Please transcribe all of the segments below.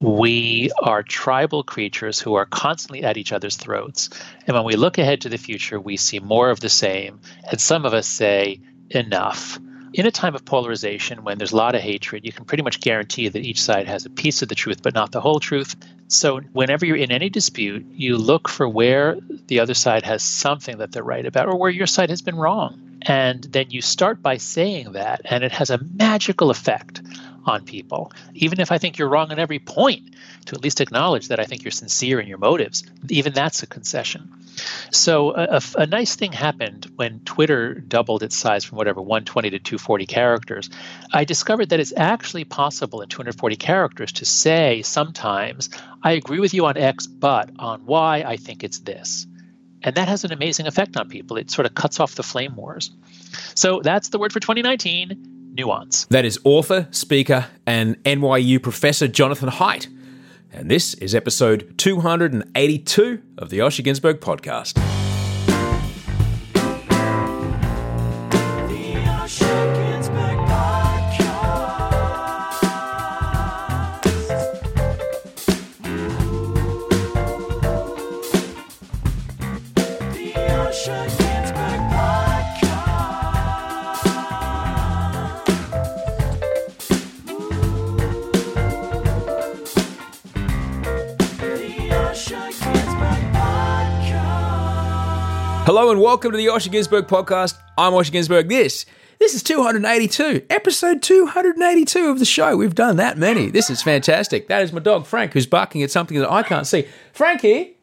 we are tribal creatures who are constantly at each other's throats. And when we look ahead to the future, we see more of the same. And some of us say, enough. In a time of polarization, when there's a lot of hatred, you can pretty much guarantee that each side has a piece of the truth, but not the whole truth. So, whenever you're in any dispute, you look for where the other side has something that they're right about or where your side has been wrong. And then you start by saying that, and it has a magical effect on people. Even if I think you're wrong on every point, to at least acknowledge that I think you're sincere in your motives, even that's a concession. So a, a, a, nice thing happened when Twitter doubled its size from whatever 120 to 240 characters. I discovered that it's actually possible in 240 characters to say sometimes, I agree with you on X, but on Y, I think it's this. And that has an amazing effect on people. It sort of cuts off the flame wars. So that's the word for 2019 nuance. That is author, speaker, and NYU professor Jonathan Haidt. And this is episode 282 of the Osher Günsberg podcast. Hello and welcome to the Osher Günsberg podcast. I'm Osher Günsberg. This this is 282, episode 282 of the show. We've done that many. This is fantastic. That is my dog Frank, who's barking at something that I can't see. Frankie,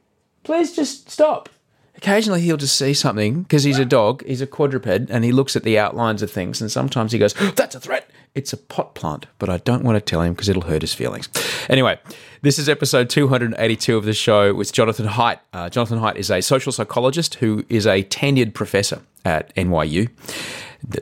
please just stop. Occasionally he'll just see something because he's a dog, he's a quadruped, and he looks at the outlines of things. And sometimes he goes, "That's a threat." It's a pot plant, but I don't want to tell him because it'll hurt his feelings. Anyway, this is episode 282 of the show with Jonathan Haidt. Uh, Jonathan Haidt is a social psychologist who is a tenured professor at NYU,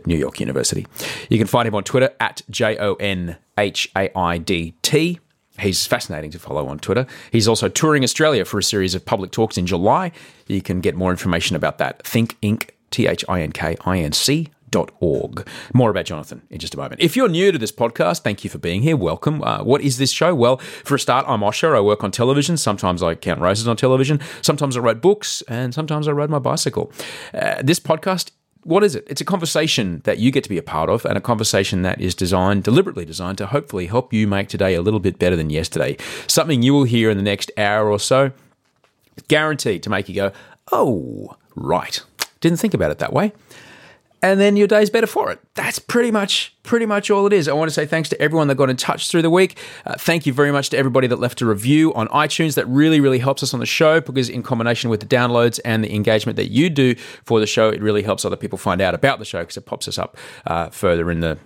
New York University. You can find him on Twitter at J O N H A I D T. He's fascinating to follow on Twitter. He's also touring Australia for a series of public talks in July. You can get more information about that. Think Inc. T H I N K I N C Org. More about Jonathan in just a moment. If you're new to this podcast, thank you for being here. Welcome. Uh, what is this show? Well, for a start, I'm Osher. I work on television. Sometimes I count races on television. Sometimes I write books, and sometimes I ride my bicycle. Uh, this podcast what is it? It's a conversation that you get to be a part of, and a conversation that is designed, deliberately designed, to hopefully help you make today a little bit better than yesterday. Something you will hear in the next hour or so, guaranteed to make you go, oh, right. Didn't think about it that way and then your day's better for it. That's pretty much pretty much all it is. I want to say thanks to everyone that got in touch through the week. Uh, thank you very much to everybody that left a review on iTunes. That really really helps us on the show because in combination with the downloads and the engagement that you do for the show, it really helps other people find out about the show because it pops us up uh, further in the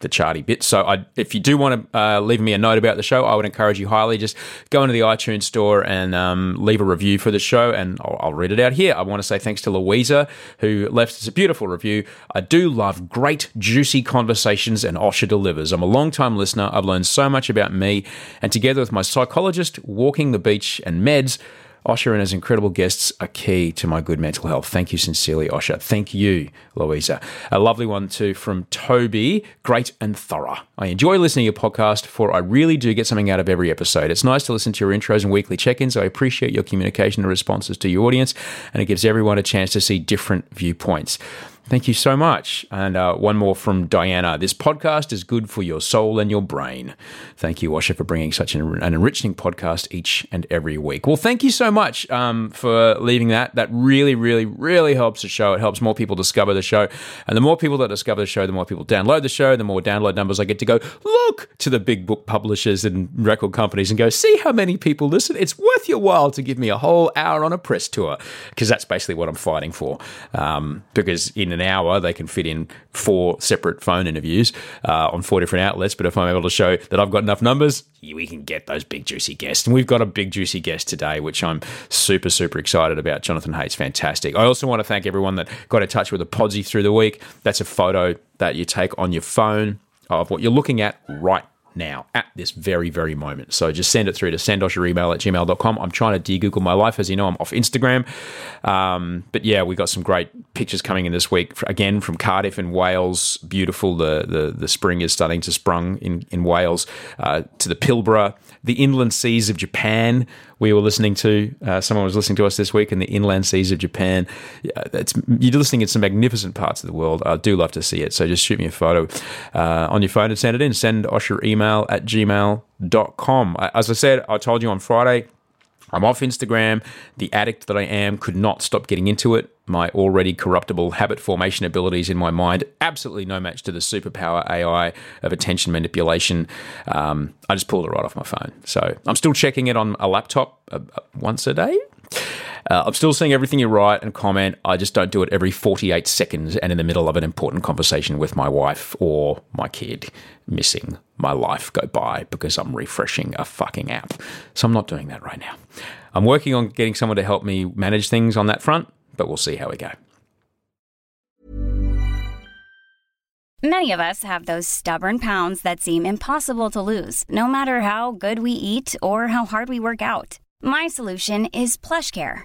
the charty bit. So I, if you do want to uh, leave me a note about the show, I would encourage you highly just go into the iTunes store and um, leave a review for the show, and I'll, I'll, read it out here. I want to say thanks to Louisa who left us a beautiful review. I do love great, juicy conversations, and Osher delivers. I'm a long time listener. I've learned so much about me, and together with my psychologist, walking the beach, and meds. Osher and his incredible guests are key to my good mental health. Thank you sincerely, Osher. Thank you, Louisa. A lovely one too from Toby. Great and thorough. I enjoy listening to your podcast, for I really do get something out of every episode. It's nice to listen to your intros and weekly check ins. I appreciate your communication and responses to your audience, and it gives everyone a chance to see different viewpoints. Thank you so much. And uh, one more from Diana. This podcast is good for your soul and your brain. Thank you, Osher, for bringing such an, an enriching podcast each and every week. Well, thank you so much um, for leaving that. That really, really, really helps the show. It helps more people discover the show. And the more people that discover the show, the more people download the show, the more download numbers I get to go look to the big book publishers and record companies and go, see how many people listen. It's worth your while to give me a whole hour on a press tour because that's basically what I'm fighting for. Um, because in an hour, they can fit in four separate phone interviews uh, on four different outlets. But if I'm able to show that I've got enough numbers, we can get those big, juicy guests. And we've got a big, juicy guest today, which I'm super, super excited about. Jonathan Haidt's fantastic. I also want to thank everyone that got in touch with the Podsy through the week. That's a photo that you take on your phone of what you're looking at right now at this very, very moment. So just send it through to sendosheremail at gmail.com. I'm trying to de-Google my life. As you know, I'm off Instagram. Um, but yeah, we got some great pictures coming in this week. Again, from Cardiff in Wales. Beautiful. The, the, the spring is starting to sprung in, in Wales. Uh, to the Pilbara, the inland seas of Japan, we were listening to. Uh, someone was listening to us this week in the inland seas of Japan. It's, you're listening in some magnificent parts of the world. I do love to see it. So just shoot me a photo uh, on your phone and send it in. Send Osher email at gmail.com. As I said, I told you on Friday, I'm off Instagram. The addict that I am could not stop getting into it. My already corruptible habit formation abilities in my mind, absolutely no match to the superpower AI of attention manipulation. Um, I just pulled it right off my phone. So I'm still checking it on a laptop uh, uh once a day. Uh, I'm still seeing everything you write and comment. I just don't do it every 48 seconds and in the middle of an important conversation with my wife or my kid, missing my life go by because I'm refreshing a fucking app. So I'm not doing that right now. I'm working on getting someone to help me manage things on that front, but we'll see how we go. Many of us have those stubborn pounds that seem impossible to lose, no matter how good we eat or how hard we work out. My solution is PlushCare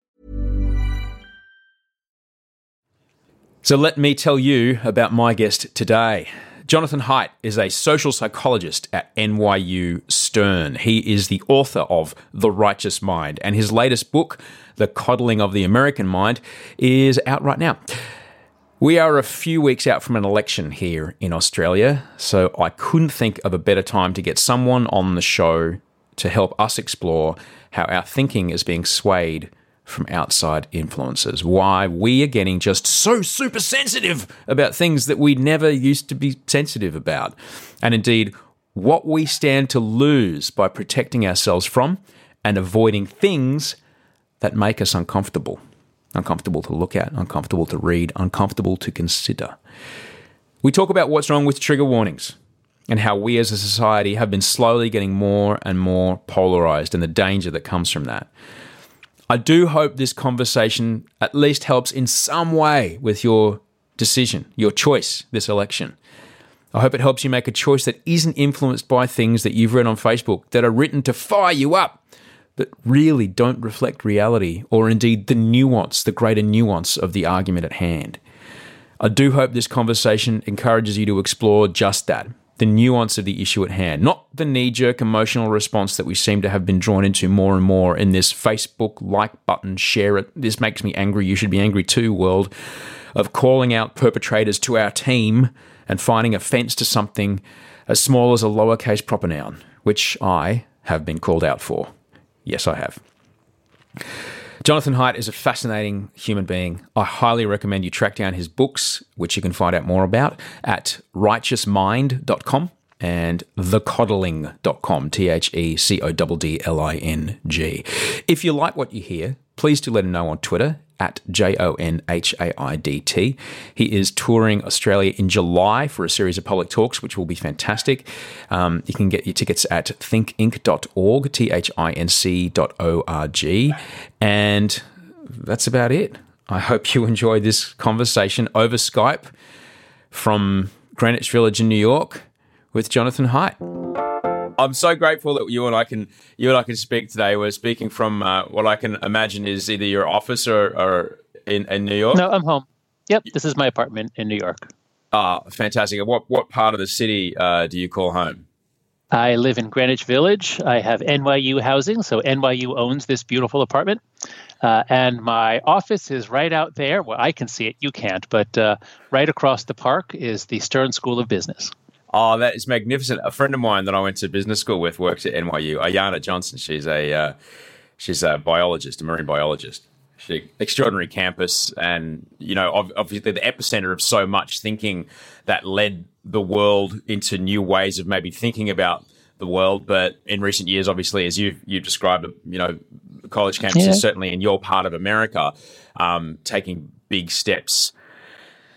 So let me tell you about my guest today. Jonathan Haidt is a social psychologist at NYU Stern. He is the author of The Righteous Mind, and his latest book, The Coddling of the American Mind, is out right now. We are a few weeks out from an election here in Australia, so I couldn't think of a better time to get someone on the show to help us explore how our thinking is being swayed from outside influences. Why we are getting just so super sensitive about things that we never used to be sensitive about. And indeed, what we stand to lose by protecting ourselves from and avoiding things that make us uncomfortable. Uncomfortable to look at, uncomfortable to read, uncomfortable to consider. We talk about what's wrong with trigger warnings and how we as a society have been slowly getting more and more polarized and the danger that comes from that. I do hope this conversation at least helps in some way with your decision, your choice this election. I hope it helps you make a choice that isn't influenced by things that you've read on Facebook that are written to fire you up, but really don't reflect reality or indeed the nuance, the greater nuance of the argument at hand. I do hope this conversation encourages you to explore just that the nuance of the issue at hand, not the knee jerk emotional response that we seem to have been drawn into more and more in this Facebook like button, share it, this makes me angry, you should be angry too world of calling out perpetrators to our team and finding offence to something as small as a lowercase proper noun, which I have been called out for. Yes, I have. Jonathan Haidt is a fascinating human being. I highly recommend you track down his books, which you can find out more about at righteousmind.com and thecoddling.com, T H E C O D D L I N G. If you like what you hear, please do let him know on Twitter at J O N H A I D T. He is touring Australia in July for a series of public talks, which will be fantastic. Um, you can get your tickets at thinkinc.org, dot o r g, And that's about it. I hope you enjoyed this conversation over Skype from Greenwich Village in New York with Jonathan Haidt. I'm so grateful that you and I can you and I can speak today. We're speaking from uh, what I can imagine is either your office or, or in, in New York. No, I'm home. Yep, this is my apartment in New York. Ah, fantastic. What what part of the city uh, do you call home? I live in Greenwich Village. I have NYU housing, so NYU owns this beautiful apartment. Uh, and my office is right out there. Well, I can see it, you can't, but uh, right across the park is the Stern School of Business. Oh, that is magnificent. A friend of mine that I went to business school with works at NYU, Ayana Johnson. She's a uh, she's a biologist, a marine biologist. She, extraordinary campus, and you know, obviously the epicenter of so much thinking that led the world into new ways of maybe thinking about the world. But in recent years, obviously, as you you described, you know, college campuses yeah. certainly in your part of America, um, taking big steps,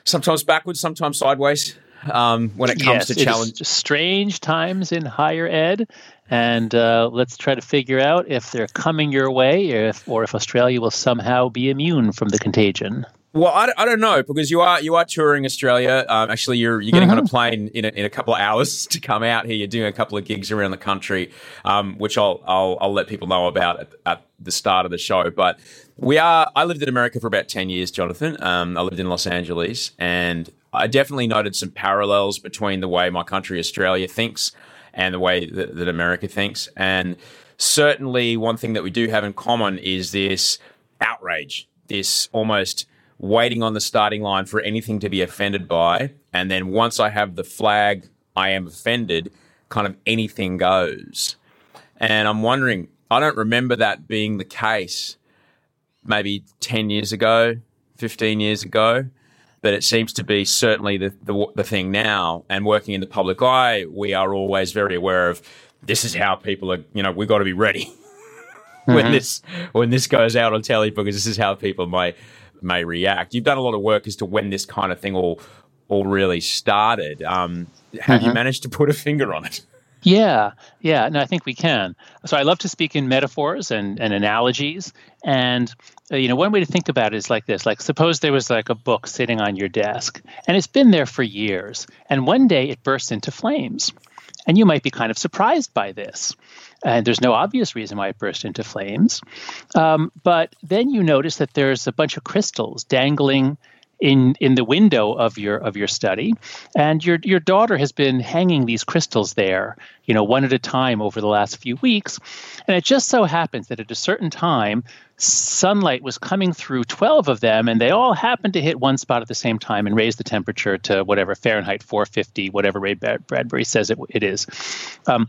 sometimes backwards, sometimes sideways. Um, when it comes yes, to challenge, strange times in higher ed, and uh, let's try to figure out if they're coming your way, or if, or if Australia will somehow be immune from the contagion. Well, I, I don't know because you are you are touring Australia. Um, actually, you're you're getting mm-hmm. on a mm-hmm. plane in a, in a couple of hours to come out here. You're doing a couple of gigs around the country, um, which I'll, I'll I'll let people know about at, at, the start of the show. But we are. I lived in America for about ten years, Jonathan. Um, I lived in Los Angeles, and I definitely noted some parallels between the way my country, Australia, thinks and the way that, that America thinks. And certainly, one thing that we do have in common is this outrage, this almost waiting on the starting line for anything to be offended by. And then once I have the flag, I am offended, kind of anything goes. And I'm wondering, I don't remember that being the case maybe 10 years ago, 15 years ago, but it seems to be certainly the, the, the thing now. And working in the public eye, we are always very aware of this is how people are, you know, we've got to be ready. when mm-hmm. this when this goes out on telly because this is how people may may react. You've done a lot of work as to when this kind of thing all all really started. Um, have mm-hmm. you managed to put a finger on it? Yeah, yeah, no, I think we can. So I love to speak in metaphors and, and analogies. And, you know, one way to think about it is like this like, suppose there was like a book sitting on your desk, and it's been there for years, and one day it bursts into flames. And you might be kind of surprised by this. And there's no obvious reason why it burst into flames. Um, but then you notice that there's a bunch of crystals dangling in in the window of your of your study. And your your daughter has been hanging these crystals there you know one at a time over the last few weeks. And it just so happens that at a certain time sunlight was coming through 12 of them and they all happened to hit one spot at the same time and raise the temperature to whatever fahrenheit 450 whatever ray bradbury says it, it is. Um,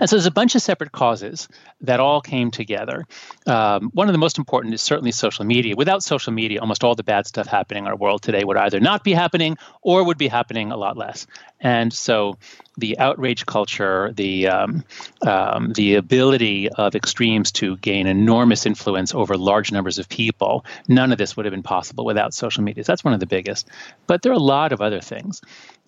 and so there's a bunch of separate causes that all came together. Um, one of the most important is certainly social media. Without social media, almost all the bad stuff happening in our world today would either not be happening or would be happening a lot less. And so the outrage culture, the um, um, the ability of extremes to gain enormous influence over large numbers of people, none of this would have been possible without social media. So that's one of the biggest. But there are a lot of other things.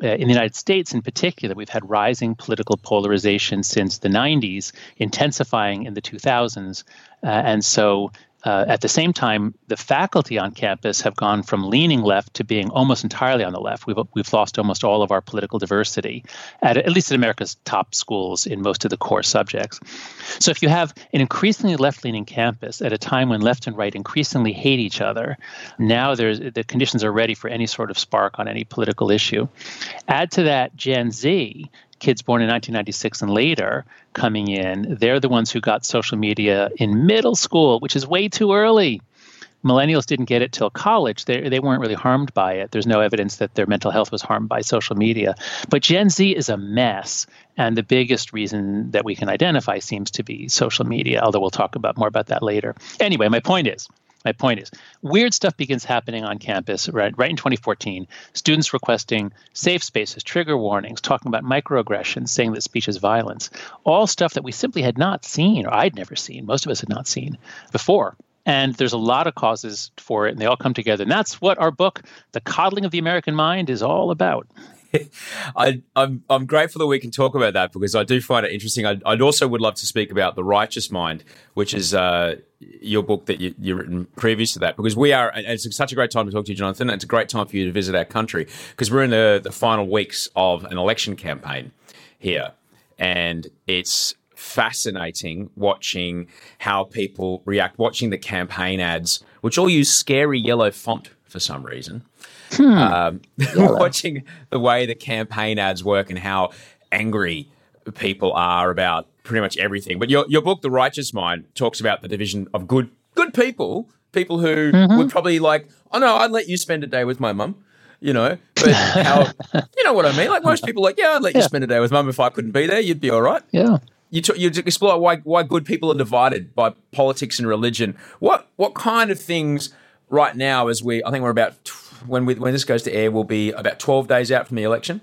Uh, in the United States, in particular, we've had rising political polarization since the 90s, intensifying in the 2000s. Uh, and so uh, at the same time, the faculty on campus have gone from leaning left to being almost entirely on the left. We've, we've lost almost all of our political diversity, at, at least at America's top schools in most of the core subjects. So if you have an increasingly left leaning campus at a time when left and right increasingly hate each other, now there's, the conditions are ready for any sort of spark on any political issue. Add to that Gen Z, kids born in 1996 and later coming in, they're the ones who got social media in middle school, which is way too early. Millennials didn't get it till college. They, they weren't really harmed by it. There's no evidence that their mental health was harmed by social media. But Gen Z is a mess. And the biggest reason that we can identify seems to be social media, although we'll talk about more about that later. Anyway, my point is my point is, weird stuff begins happening on campus right, right in 2014. Students requesting safe spaces, trigger warnings, talking about microaggressions, saying that speech is violence. All stuff that we simply had not seen, or I'd never seen, most of us had not seen before. And there's a lot of causes for it, and they all come together. And that's what our book, The Coddling of the American Mind, is all about. I, I'm I'm grateful that we can talk about that because I do find it interesting. I'd, I'd also would love to speak about the Righteous Mind, which is uh, your book that you, you've written previous to that. Because we are, it's such a great time to talk to you, Jonathan. And It's a great time for you to visit our country because we're in the the final weeks of an election campaign here, and it's fascinating watching how people react, watching the campaign ads, which all use scary yellow font for some reason. Hmm. Um, watching the way the campaign ads work and how angry people are about pretty much everything. But your your book, The Righteous Mind, talks about the division of good good people, people who mm-hmm. would probably like, oh no, I'd let you spend a day with my mum. You know, but how you know what I mean? Like most people, like yeah, I'd let yeah. you spend a day with mum if I couldn't be there. You'd be all right. Yeah you t- you explore why why good people are divided by politics and religion. What what kind of things right now as we I think we're about when we, when this goes to air we'll be about 12 days out from the election.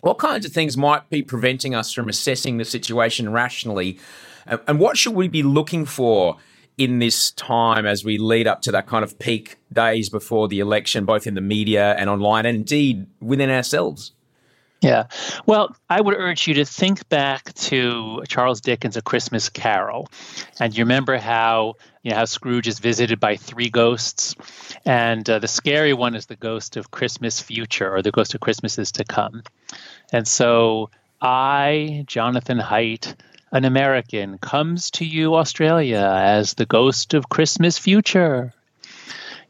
What kinds of things might be preventing us from assessing the situation rationally and, and what should we be looking for in this time as we lead up to that kind of peak days before the election both in the media and online and indeed within ourselves? Yeah. Well, I would urge you to think back to Charles Dickens' A Christmas Carol. And you remember how, you know, how Scrooge is visited by three ghosts. And uh, the scary one is the ghost of Christmas future or the ghost of Christmases to come. And so I, Jonathan Haidt, an American, comes to you, Australia, as the ghost of Christmas future.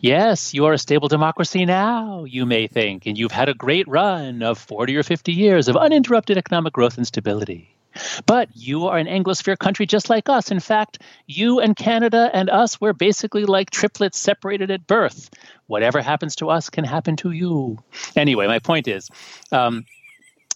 Yes, you are a stable democracy now, you may think, and you've had a great run of 40 or 50 years of uninterrupted economic growth and stability. But you are an Anglosphere country just like us. In fact, you and Canada and us, we're basically like triplets separated at birth. Whatever happens to us can happen to you. Anyway, my point is um,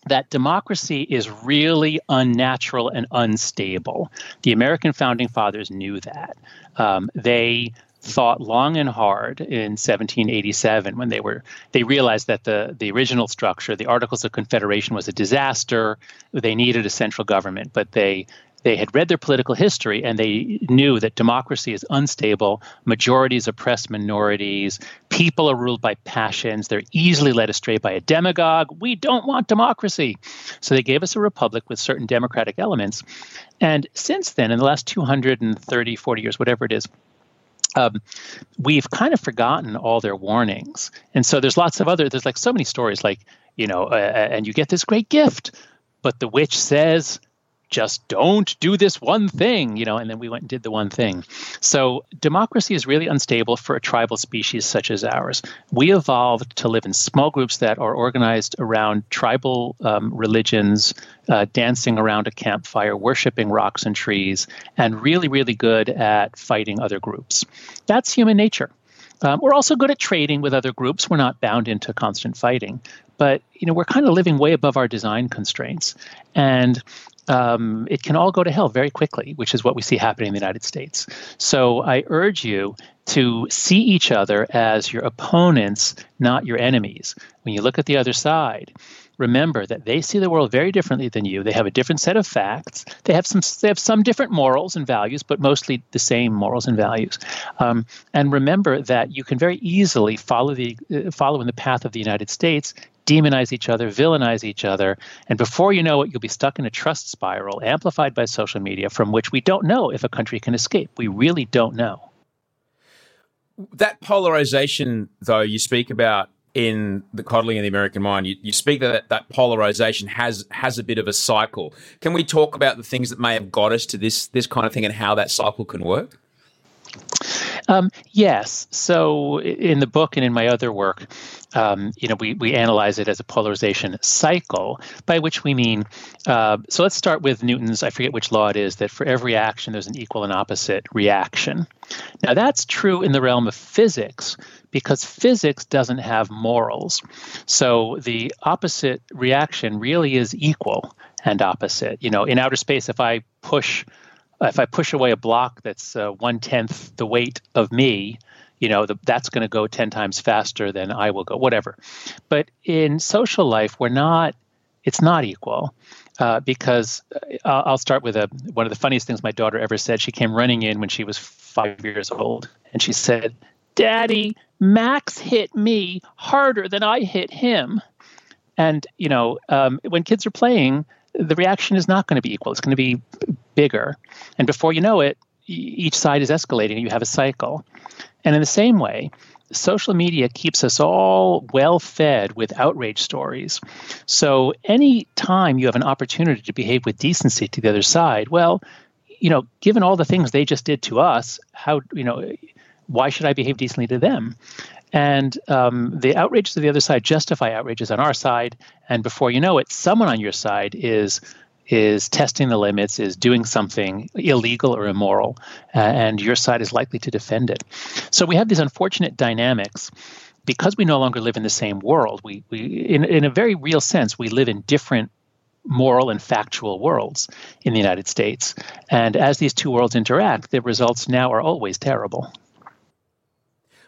that democracy is really unnatural and unstable. The American founding fathers knew that. Um, they thought long and hard in 1787 when they were they realized that the the original structure the articles of confederation was a disaster. They needed a central government but they they had read their political history and they knew that democracy is unstable. Majorities oppress minorities. People are ruled by passions. They're easily led astray by a demagogue. We don't want democracy. So they gave us a republic with certain democratic elements. And since then in the last 230 40 years whatever it is um, we've kind of forgotten all their warnings. And so there's lots of other, there's like so many stories like, you know, uh, and you get this great gift, but the witch says, just don't do this one thing, you know, and then we went and did the one thing. So democracy is really unstable for a tribal species such as ours. We evolved to live in small groups that are organized around tribal um, religions, uh, dancing around a campfire, worshiping rocks and trees, and really, really good at fighting other groups. That's human nature. Um, we're also good at trading with other groups. We're not bound into constant fighting, but you know we're kind of living way above our design constraints, and um, it can all go to hell very quickly, which is what we see happening in the United States. So I urge you to see each other as your opponents, not your enemies. When you look at the other side, remember that they see the world very differently than you. They have a different set of facts. They have some they have some different morals and values, but mostly the same morals and values. Um, and remember that you can very easily follow the uh, follow in the path of the United States demonize each other, villainize each other. And before you know it, you'll be stuck in a trust spiral amplified by social media from which we don't know if a country can escape. We really don't know. That polarization, though, you speak about in the coddling of the American mind, you, you speak that that polarization has has a bit of a cycle. Can we talk about the things that may have got us to this this kind of thing and how that cycle can work? Um, yes. So in the book and in my other work, um, you know, we, we analyze it as a polarization cycle, by which we mean, uh, so let's start with Newton's, I forget which law it is, that for every action there's an equal and opposite reaction. Now that's true in the realm of physics because physics doesn't have morals. So the opposite reaction really is equal and opposite. You know, in outer space, if I push if I push away a block that's uh, one tenth the weight of me, you know, the, that's going to go 10 times faster than I will go, whatever. But in social life, we're not, it's not equal. Uh, because uh, I'll start with a, one of the funniest things my daughter ever said. She came running in when she was five years old, and she said, "Daddy, Max hit me harder than I hit him." And you know, um, when kids are playing, the reaction is not going to be equal. It's going to be bigger, and before you know it, each side is escalating. You have a cycle. And in the same way, social media keeps us all well fed with outrage stories. So any time you have an opportunity to behave with decency to the other side, well, you know, given all the things they just did to us, how you know, why should I behave decently to them? And um, the outrages of the other side justify outrages on our side, and before you know it, someone on your side is is testing the limits, is doing something illegal or immoral, uh, and your side is likely to defend it. So we have these unfortunate dynamics because we no longer live in the same world. We, we in, in a very real sense, we live in different moral and factual worlds in the United States. And as these two worlds interact, the results now are always terrible.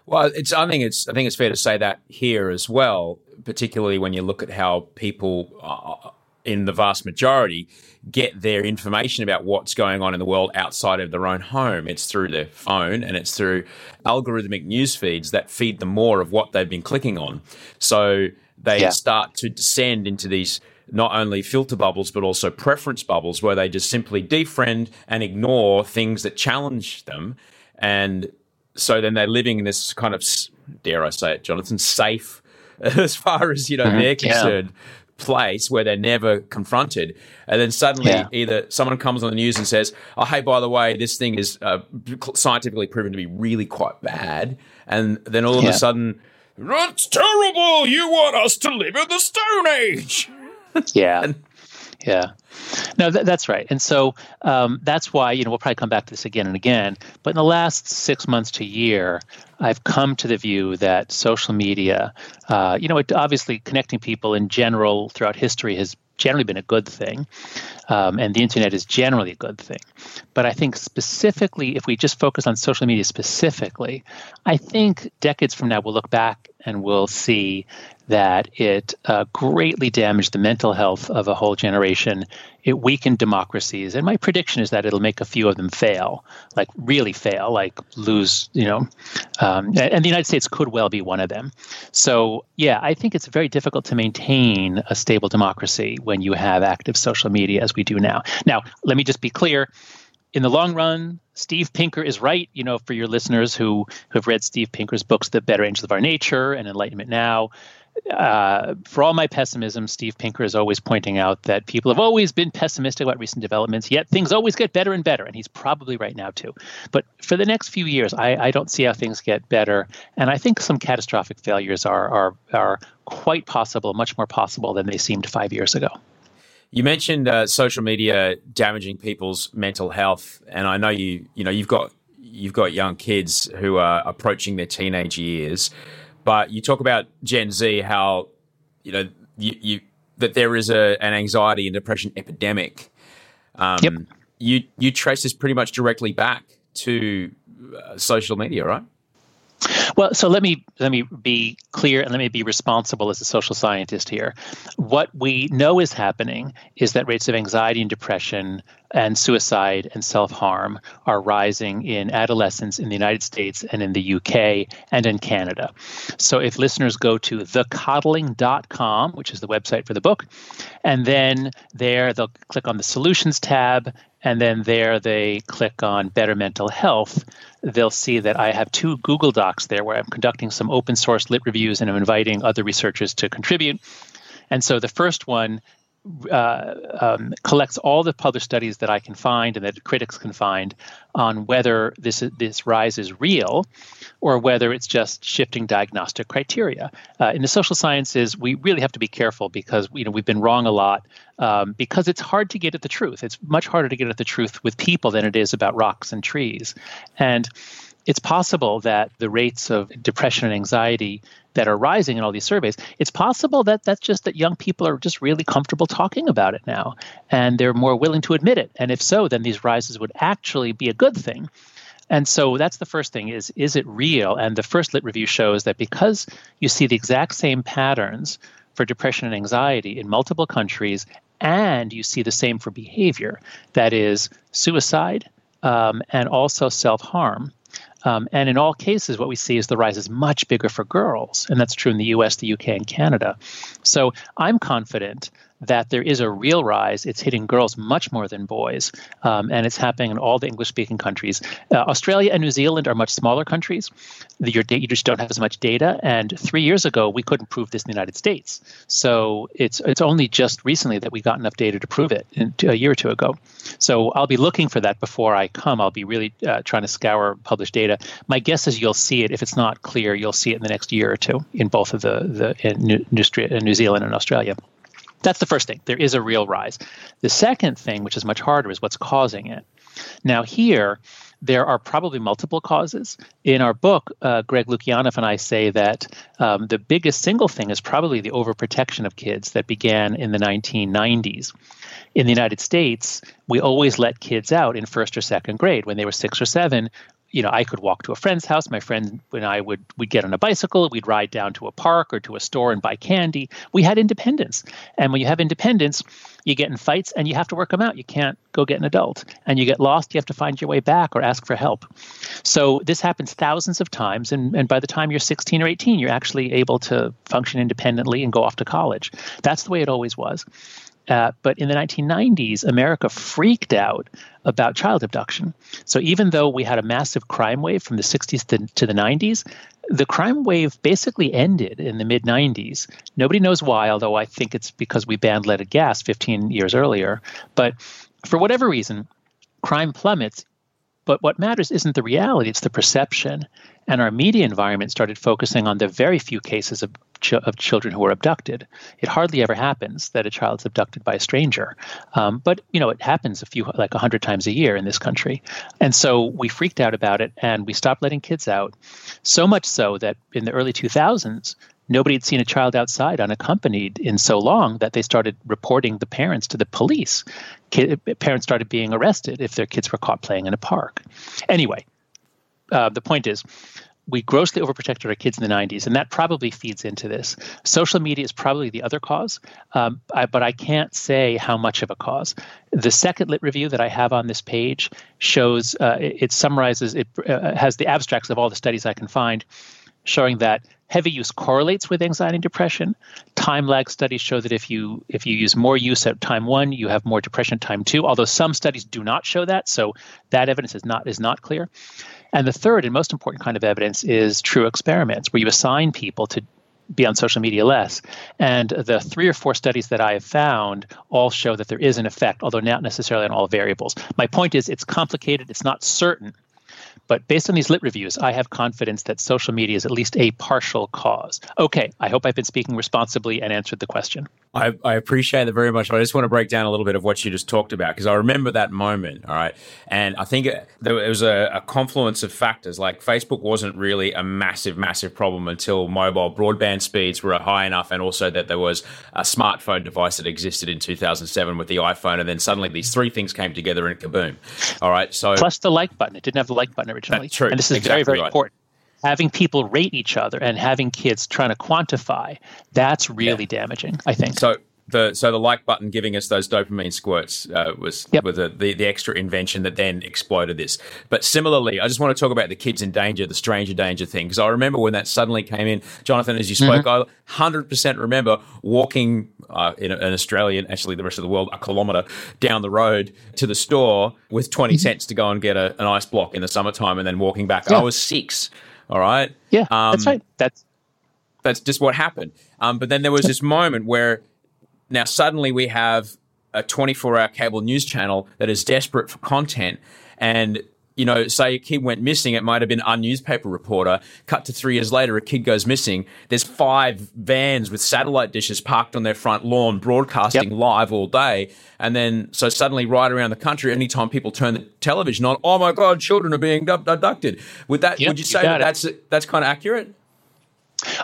Well, it's. I think it's. I think it's fair to say that here as well, particularly when you look at how people, uh, in the vast majority, get their information about what's going on in the world outside of their own home. It's through their phone and it's through algorithmic news feeds that feed them more of what they've been clicking on. So they yeah. start to descend into these not only filter bubbles but also preference bubbles where they just simply defriend and ignore things that challenge them and so then they're living in this kind of dare I say it, Jonathan, safe as far as you know mm-hmm. they're concerned. Yeah. Place where they're never confronted, and then suddenly yeah. either someone comes on the news and says, "Oh, hey, by the way, this thing is uh, scientifically proven to be really quite bad," and then all of yeah. a sudden, "That's terrible! You want us to live in the Stone Age?" Yeah, and, yeah. No, th- that's right. And so um, that's why, you know, we'll probably come back to this again and again. But in the last six months to year, I've come to the view that social media, uh, you know, it, obviously connecting people in general throughout history has generally been a good thing. Um, and the internet is generally a good thing. But I think specifically, if we just focus on social media specifically, I think decades from now we'll look back and we'll see that it uh, greatly damaged the mental health of a whole generation. It weakened democracies, and my prediction is that it'll make a few of them fail, like really fail, like lose, you know. Um, and the United States could well be one of them. So, yeah, I think it's very difficult to maintain a stable democracy when you have active social media as we do now. Now, let me just be clear in the long run, Steve Pinker is right. You know, for your listeners who, who have read Steve Pinker's books, The Better Angels of Our Nature and Enlightenment Now, uh, for all my pessimism, Steve Pinker is always pointing out that people have always been pessimistic about recent developments, yet things always get better and better. And he's probably right now, too. But for the next few years, I, I don't see how things get better. And I think some catastrophic failures are, are, are quite possible, much more possible than they seemed five years ago. You mentioned uh, social media damaging people's mental health, and I know you you know you've got you've got young kids who are approaching their teenage years, but you talk about Gen Z, how you know you, you that there is a, an anxiety and depression epidemic. Um, yep. You you trace this pretty much directly back to uh, social media, right? Well, so let me let me be clear and let me be responsible as a social scientist here. What we know is happening is that rates of anxiety and depression and suicide and self-harm are rising in adolescents in the United States and in the UK and in Canada. So if listeners go to thecoddling.com, which is the website for the book, and then there they'll click on the solutions tab and then there they click on better mental health they'll see that I have two Google Docs there where I'm conducting some open source lit reviews and I'm inviting other researchers to contribute. And so the first one uh, um, collects all the published studies that I can find and that critics can find on whether this this rise is real or whether it's just shifting diagnostic criteria. Uh, in the social sciences, we really have to be careful because you know we've been wrong a lot um, because it's hard to get at the truth. It's much harder to get at the truth with people than it is about rocks and trees, and it's possible that the rates of depression and anxiety that are rising in all these surveys it's possible that that's just that young people are just really comfortable talking about it now and they're more willing to admit it. And if so then these rises would actually be a good thing. And so that's the first thing is is it real? And the first lit review shows that because you see the exact same patterns for depression and anxiety in multiple countries and you see the same for behavior that is suicide um, and also self-harm Um, and in all cases, what we see is the rise is much bigger for girls. And that's true in the US, the UK, and Canada. So I'm confident that there is a real rise. It's hitting girls much more than boys, um, and it's happening in all the English speaking countries. Uh, Australia and New Zealand are much smaller countries. Your you just don't have as much data. And three years ago, we couldn't prove this in the United States. So it's it's only just recently that we got enough data to prove it in, a year or two ago. So I'll be looking for that before I come. I'll be really uh, trying to scour published data. My guess is you'll see it. If it's not clear, you'll see it in the next year or two in both of the the in New, New Zealand and Australia. That's the first thing. There is a real rise. The second thing, which is much harder, is what's causing it. Now, here, there are probably multiple causes. In our book, uh, Greg Lukianoff and I say that um, the biggest single thing is probably the overprotection of kids that began in the 1990s. In the United States, we always let kids out in first or second grade. When they were six or seven, you know, I could walk to a friend's house. My friend and I would we'd get on a bicycle. We'd ride down to a park or to a store and buy candy. We had independence, and when you have independence, you get in fights and you have to work them out. You can't go get an adult, and you get lost. You have to find your way back or ask for help. So this happens thousands of times, and and by the time you're 16 or 18, you're actually able to function independently and go off to college. That's the way it always was. Uh, but in the 1990s, America freaked out about child abduction. So even though we had a massive crime wave from the 60s to, to the 90s, the crime wave basically ended in the mid 90s. Nobody knows why, although I think it's because we banned leaded gas 15 years earlier. But for whatever reason, crime plummets. But what matters isn't the reality, it's the perception. And our media environment started focusing on the very few cases of ch- of children who are abducted. It hardly ever happens that a child is abducted by a stranger, um, but you know it happens a few like a hundred times a year in this country, and so we freaked out about it and we stopped letting kids out. So much so that in the early 2000s, nobody had seen a child outside unaccompanied in so long that they started reporting the parents to the police. Kid, parents started being arrested if their kids were caught playing in a park. Anyway, uh, the point is, we grossly overprotected our kids in the 90s, and that probably feeds into this. Social media is probably the other cause, um, I, but I can't say how much of a cause. The second lit review that I have on this page shows uh, it, it, summarizes, it uh, has the abstracts of all the studies I can find showing that heavy use correlates with anxiety and depression. Time lag studies show that if you if you use more use at time one, you have more depression at time two. Although some studies do not show that, so that evidence is not is not clear. And the third and most important kind of evidence is true experiments, where you assign people to be on social media less. And the three or four studies that I have found all show that there is an effect, although not necessarily on all variables. My point is, it's complicated, it's not certain, but based on these lit reviews, I have confidence that social media is at least a partial cause. Okay, I hope I've been speaking responsibly and answered the question. I, I appreciate that very much. I just want to break down a little bit of what you just talked about because I remember that moment. All right. And I think it, there was a, a, confluence of factors. Like Facebook wasn't really a massive, massive problem until mobile broadband speeds were high enough and also that there was a smartphone device that existed in 2007 with the iPhone. And then suddenly these three things came together and kaboom. All right. So, plus the like button. It didn't have the like button originally. That's true. And this is exactly very, very right. important having people rate each other and having kids trying to quantify that's really yeah. damaging i think so the so the like button giving us those dopamine squirts uh, was yep. was a, the the extra invention that then exploded this. But similarly, I just want to talk about the kids in danger, the stranger danger thing, because I remember when that suddenly came in, Jonathan, as you spoke, mm-hmm. I hundred percent remember walking uh, in, in Australia, actually the rest of the world, a kilometre down the road to the store with 20 mm-hmm. cents to go and get a, an ice block in the summertime, and then walking back. Yeah. I was six. All right. Yeah, um, that's right. That's that's just what happened. Um, but then there was this moment where now, suddenly we have a 24 hour cable news channel that is desperate for content. And, you know, say a kid went missing, it might have been a newspaper reporter. Cut to three years later, a kid goes missing. There's five vans with satellite dishes parked on their front lawn, broadcasting yep. live all day. And then, so suddenly, right around the country, anytime people turn the television on, oh my God, children are being abducted. Would that, yep, would you say you that that's, that's kind of accurate?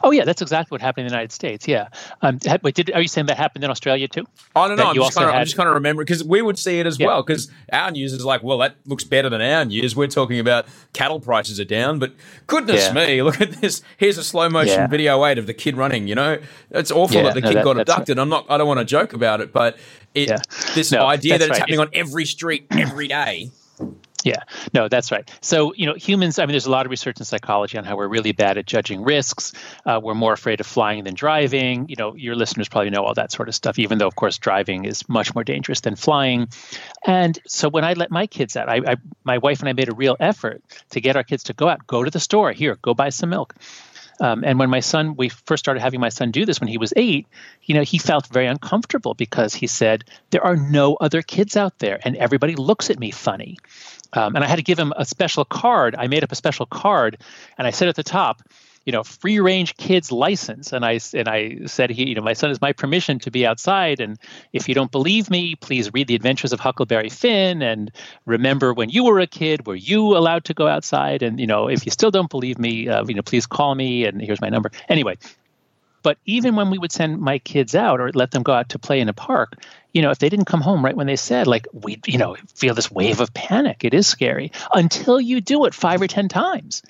Oh yeah, that's exactly what happened in the United States. Yeah. Um, wait, did, are you saying that happened in Australia too? I don't know. I'm just, kind of, had... I'm just kind of remembering because we would see it as yeah. well. Because our news is like, well, that looks better than our news. We're talking about cattle prices are down, but goodness yeah. me, look at this. Here's a slow motion yeah. video aid of the kid running. You know, it's awful that the no, kid that, got abducted. Right. I'm not. I don't want to joke about it, but it this no, idea that it's right. happening it's... on every street every day Yeah, no, that's right. So, you know, humans, I mean, there's a lot of research in psychology on how we're really bad at judging risks. Uh, we're more afraid of flying than driving. You know, your listeners probably know all that sort of stuff, even though, of course, driving is much more dangerous than flying. And so when I let my kids out, I, I my wife and I made a real effort to get our kids to go out, go to the store, here, go buy some milk. Um, and when my son, we first started having my son do this when he was eight, you know, he felt very uncomfortable because he said, There are no other kids out there, and everybody looks at me funny. Um, and I had to give him a special card. I made up a special card, and I said at the top, you know, free range kids license. And I and I said, he, you know, my son is my permission to be outside. And if you don't believe me, please read the Adventures of Huckleberry Finn and remember when you were a kid, were you allowed to go outside? And you know, if you still don't believe me, uh, you know, please call me. And here's my number. Anyway, but even when we would send my kids out or let them go out to play in a park, you know, if they didn't come home right when they said, like, we, you know, feel this wave of panic. It is scary until you do it five or 10 times.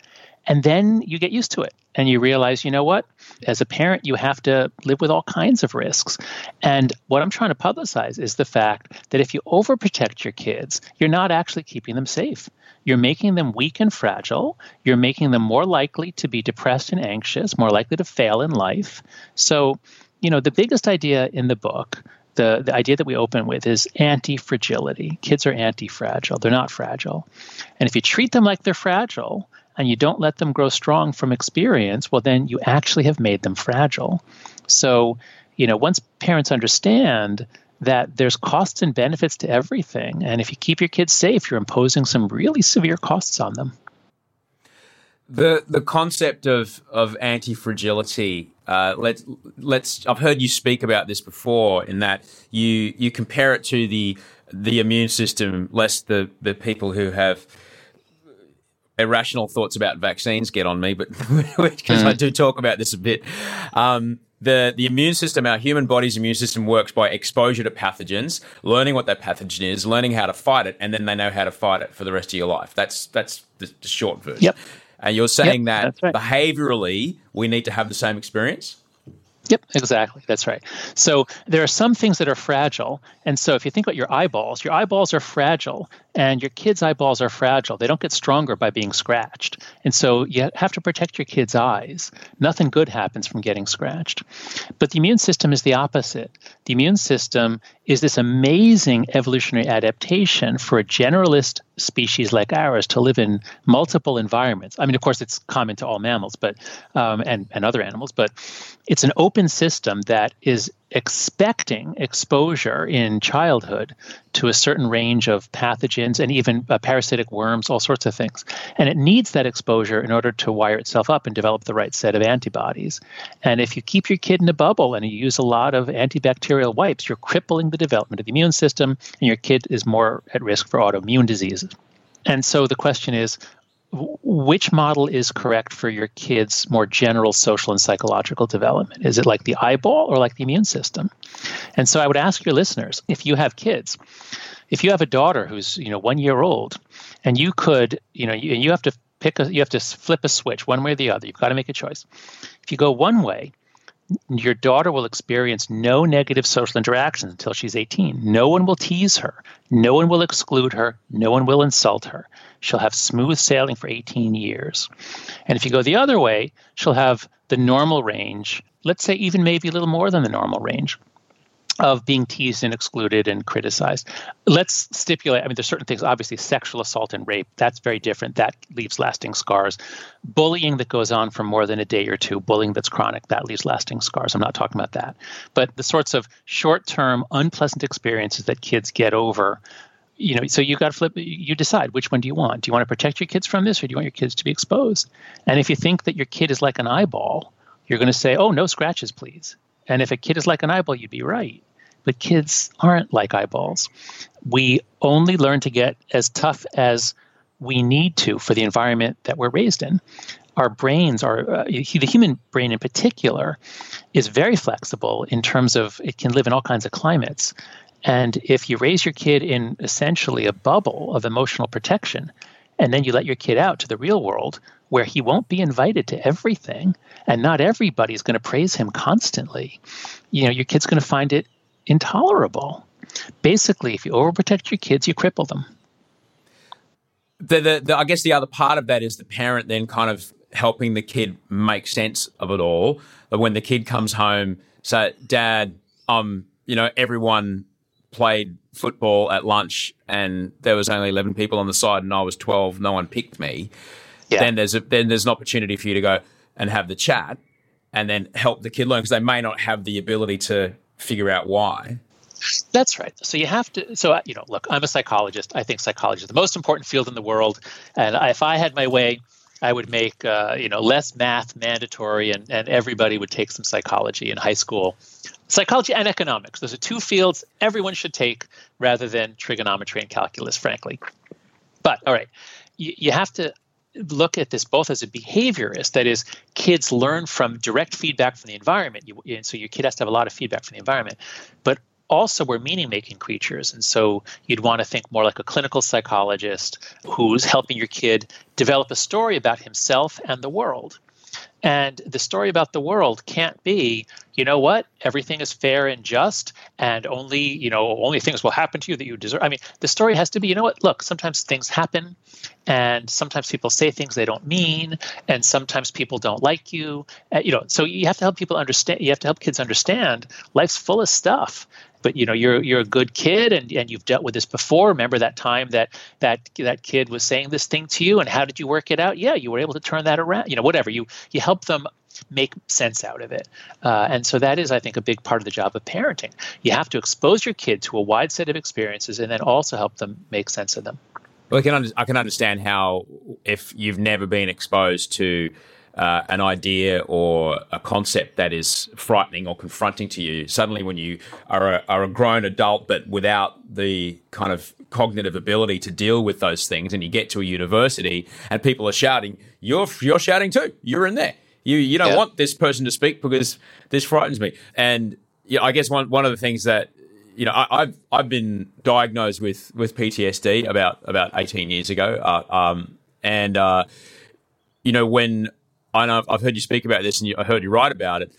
And then you get used to it and you realize, you know what? As a parent, you have to live with all kinds of risks. And what I'm trying to publicize is the fact that if you overprotect your kids, you're not actually keeping them safe. You're making them weak and fragile. You're making them more likely to be depressed and anxious, more likely to fail in life. So, you know, the biggest idea in the book the, the idea that we open with is anti fragility. Kids are anti fragile, they're not fragile. And if you treat them like they're fragile and you don't let them grow strong from experience, well, then you actually have made them fragile. So, you know, once parents understand that there's costs and benefits to everything, and if you keep your kids safe, you're imposing some really severe costs on them. The the concept of of anti fragility. Uh, let's let's. I've heard you speak about this before. In that you you compare it to the the immune system, less the the people who have irrational thoughts about vaccines get on me, but because mm. I do talk about this a bit. Um, the, the immune system, our human body's immune system works by exposure to pathogens, learning what that pathogen is, learning how to fight it, and then they know how to fight it for the rest of your life. That's that's the, the short version. Yep. And you're saying yep, that right. behaviorally, we need to have the same experience? Yep, exactly. That's right. So there are some things that are fragile. And so if you think about your eyeballs, your eyeballs are fragile and your kids' eyeballs are fragile. They don't get stronger by being scratched. And so you have to protect your kids' eyes. Nothing good happens from getting scratched. But the immune system is the opposite. The immune system is this amazing evolutionary adaptation for a generalist species like ours to live in multiple environments. I mean, of course, it's common to all mammals, but um, and and other animals, but it's an open system that is expecting exposure in childhood to a certain range of pathogens and even uh, parasitic worms, all sorts of things. And it needs that exposure in order to wire itself up and develop the right set of antibodies. And if you keep your kid in a bubble and you use a lot of antibacterial wipes, you're crippling the development of the immune system, and your kid is more at risk for autoimmune diseases. And so the question is which model is correct for your kids' more general social and psychological development? Is it like the eyeball or like the immune system? And so I would ask your listeners if you have kids, if you have a daughter who's you know one year old, and you could you know you, you have to pick a you have to flip a switch one way or the other. You've got to make a choice. If you go one way, your daughter will experience no negative social interactions until she's 18. No one will tease her. No one will exclude her. No one will insult her. She'll have smooth sailing for 18 years. And if you go the other way, she'll have the normal range, let's say even maybe a little more than the normal range of being teased and excluded and criticized. Let's stipulate, I mean, there's certain things, obviously, sexual assault and rape, that's very different. That leaves lasting scars. Bullying that goes on for more than a day or two, bullying that's chronic, that leaves lasting scars. I'm not talking about that. But the sorts of short term, unpleasant experiences that kids get over. You know, so you got to flip. You decide which one do you want. Do you want to protect your kids from this, or do you want your kids to be exposed? And if you think that your kid is like an eyeball, you're going to say, "Oh, no scratches, please." And if a kid is like an eyeball, you'd be right but kids aren't like eyeballs. We only learn to get as tough as we need to for the environment that we're raised in. Our brains are, uh, the human brain in particular, is very flexible in terms of it can live in all kinds of climates. And if you raise your kid in essentially a bubble of emotional protection, and then you let your kid out to the real world where he won't be invited to everything, and not everybody's going to praise him constantly, you know, your kid's going to find it intolerable. Basically, if you overprotect your kids, you cripple them. the, the, the, I guess the other part of that is the parent then kind of helping the kid make sense of it all. But when the kid comes home, say, Dad, um, you know, everyone played football at lunch and there was only 11 people on the side and I was 12, no one picked me. Yeah. Then there's a, then there's an opportunity for you to go and have the chat and then help the kid learn because they may not have the ability to figure out why. That's right. So you have to. So you know, look, I'm a psychologist. I think psychology is the most important field in the world, and if I had my way, I would make uh, you know less math mandatory, and and everybody would take some psychology in high school. Psychology and economics. Those are two fields everyone should take rather than trigonometry and calculus, frankly. But all right, you, you have to look at this both as a behaviorist that is kids learn from direct feedback from the environment you, and so your kid has to have a lot of feedback from the environment but also we're meaning making creatures. And so you'd want to think more like a clinical psychologist who's helping your kid develop a story about himself and the world. And the story about the world can't be, you know what, everything is fair and just, and only, you know, only things will happen to you that you deserve. I mean, the story has to be, you know what, look, sometimes things happen, and sometimes people say things they don't mean, and sometimes people don't like you. Uh, you know, so you have to help people understand, you have to help kids understand life's full of stuff. But you know you're you're a good kid and, and you've dealt with this before. Remember that time that that that kid was saying this thing to you and how did you work it out? Yeah you were able to turn that around you know whatever. You you help them make sense out of it uh, and so that is i think a big part of the job of parenting you have to expose your kid to a wide set of experiences and then also help them make sense of them well i can, I can understand how if you've never been exposed to uh, an idea or a concept that is frightening or confronting to you, suddenly when you are a, are a grown adult but without the kind of cognitive ability to deal with those things, and you get to a university and people are shouting, "You're you're shouting too. You're in there. You you don't yeah. want this person to speak because this frightens me." And yeah, I guess one one of the things that you know, I, have I've been diagnosed with with PTSD about about eighteen years ago, uh, um, and uh, you know when I know I've heard you speak about this, and you, I heard you write about it.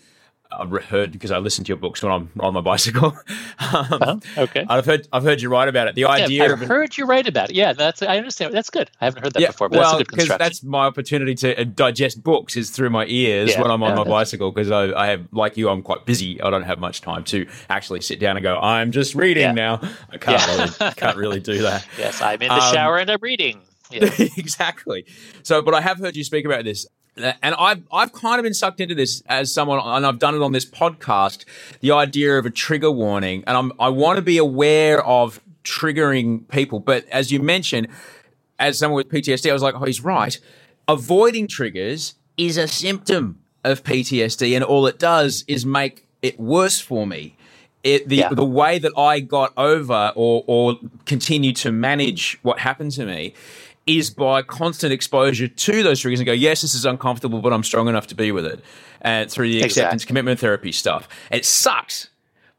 I've heard because I listen to your books when I'm on my bicycle. um, uh Okay, I've heard I've heard you write about it. The idea yeah, I've heard you write about it. Yeah, that's I understand. That's good. I haven't heard that yeah, before. Well, because that's my opportunity to uh, digest books is through my ears yeah, when I'm on my bicycle because I, I, have like you, I'm quite busy. I don't have much time to actually sit down and go. I'm just reading now. I can't really, can't really do that. Yes, I'm in the um, shower and I'm reading. Yeah. exactly. So, but I have heard you speak about this and I've I've kind of been sucked into this as someone, and I've done it on this podcast. The idea of a trigger warning, and I'm I want to be aware of triggering people. But as you mentioned, as someone with PTSD, I was like, oh, he's right. Avoiding triggers is a symptom of PTSD, and all it does is make it worse for me. It, the yeah. the way that I got over or or continue to manage what happened to me is by constant exposure to those triggers and go, yes, this is uncomfortable, but I'm strong enough to be with it. And through the acceptance commitment therapy stuff. it sucks,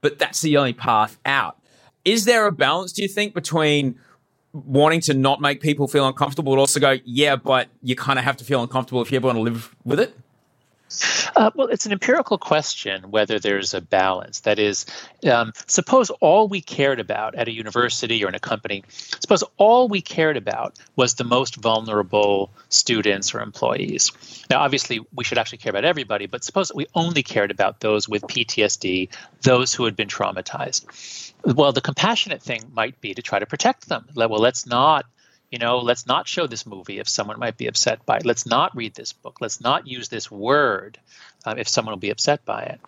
but that's the only path out. Is there a balance, do you think, between wanting to not make people feel uncomfortable, but also go, yeah, but you kind of have to feel uncomfortable if you ever want to live with it? Uh, well, it's an empirical question whether there's a balance. That is, um, suppose all we cared about at a university or in a company, suppose all we cared about was the most vulnerable students or employees. Now, obviously, we should actually care about everybody, but suppose we only cared about those with PTSD, those who had been traumatized. Well, the compassionate thing might be to try to protect them. Well, let's not you know, let's not show this movie if someone might be upset by it. Let's not read this book. Let's not use this word um, if someone will be upset by it.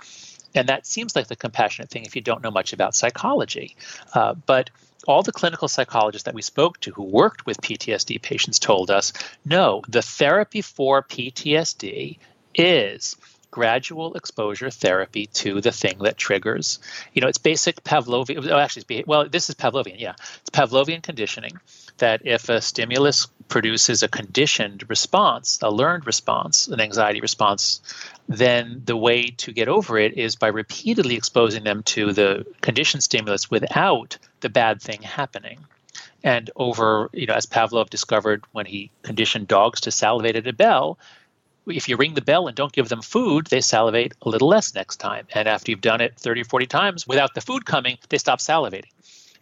And that seems like the compassionate thing if you don't know much about psychology. Uh, but all the clinical psychologists that we spoke to who worked with PTSD patients told us no, the therapy for PTSD is gradual exposure therapy to the thing that triggers. You know, it's basic Pavlovian. Oh, actually, it's, well, this is Pavlovian. Yeah, it's Pavlovian conditioning that if a stimulus produces a conditioned response, a learned response, an anxiety response, then the way to get over it is by repeatedly exposing them to the conditioned stimulus without the bad thing happening. And over, you know, as Pavlov discovered when he conditioned dogs to salivate at a bell, if you ring the bell and don't give them food, they salivate a little less next time. And after you've done it 30 or 40 times without the food coming, they stop salivating.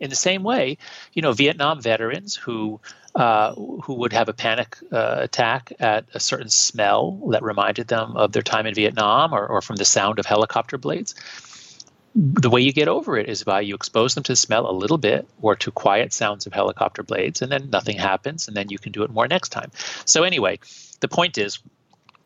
In the same way, you know, Vietnam veterans who uh, who would have a panic uh, attack at a certain smell that reminded them of their time in Vietnam or, or from the sound of helicopter blades. The way you get over it is by you expose them to the smell a little bit or to quiet sounds of helicopter blades, and then nothing happens, and then you can do it more next time. So, anyway, the point is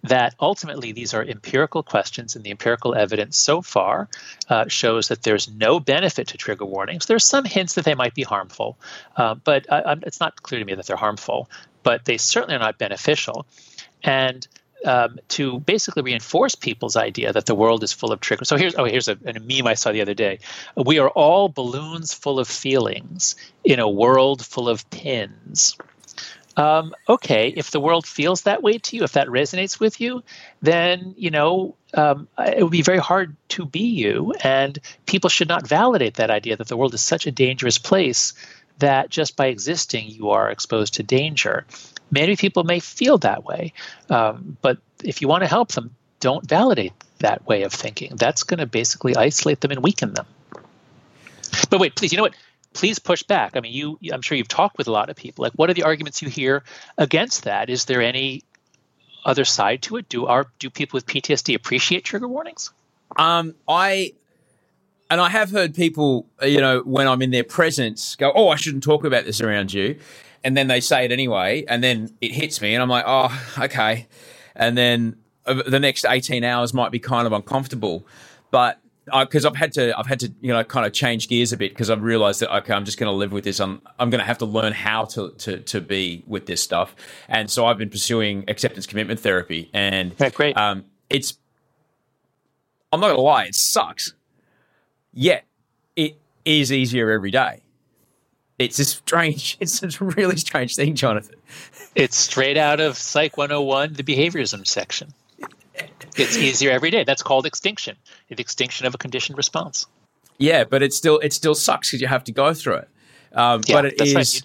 that ultimately these are empirical questions, and the empirical evidence so far uh, shows that there's no benefit to trigger warnings. There's some hints that they might be harmful, uh, but it's not clear to me that they're harmful, but they certainly are not beneficial. And um, to basically reinforce people's idea that the world is full of triggers. So here's oh here's a, a, meme I saw the other day. We are all balloons full of feelings in a world full of pins um, okay, if the world feels that way to you, if that resonates with you, then you know um, it would be very hard to be you, and people should not validate that idea that the world is such a dangerous place that just by existing you are exposed to danger. Many people may feel that way, um, but if you want to help them, don't validate that way of thinking. That's going to basically isolate them and weaken them. But wait, please, you know what? Please push back. I mean, you I'm sure you've talked with a lot of people. Like, what are the arguments you hear against that? Is there any other side to it? Do our do people with PTSD appreciate trigger warnings? Um, I and I have heard people, you know, when I'm in their presence, go, "Oh, I shouldn't talk about this around you," and then they say it anyway, and then it hits me, and I'm like, "Oh, okay," and then uh, the next 18 hours might be kind of uncomfortable, but because I've had to I've had to you know kind of change gears a bit because I've realized that okay I'm just going to live with this. I'm I'm going to have to learn how to, to to be with this stuff. And so I've been pursuing acceptance commitment therapy and okay, great. um, it's I'm not going to lie it sucks. Yet it is easier every day. It's a strange it's a really strange thing Jonathan. It's straight out of Psych 101 the behaviorism section. It's easier every day. That's called extinction. The extinction of a conditioned response. Yeah, but it still it still sucks because you have to go through it. Um, yeah, but it is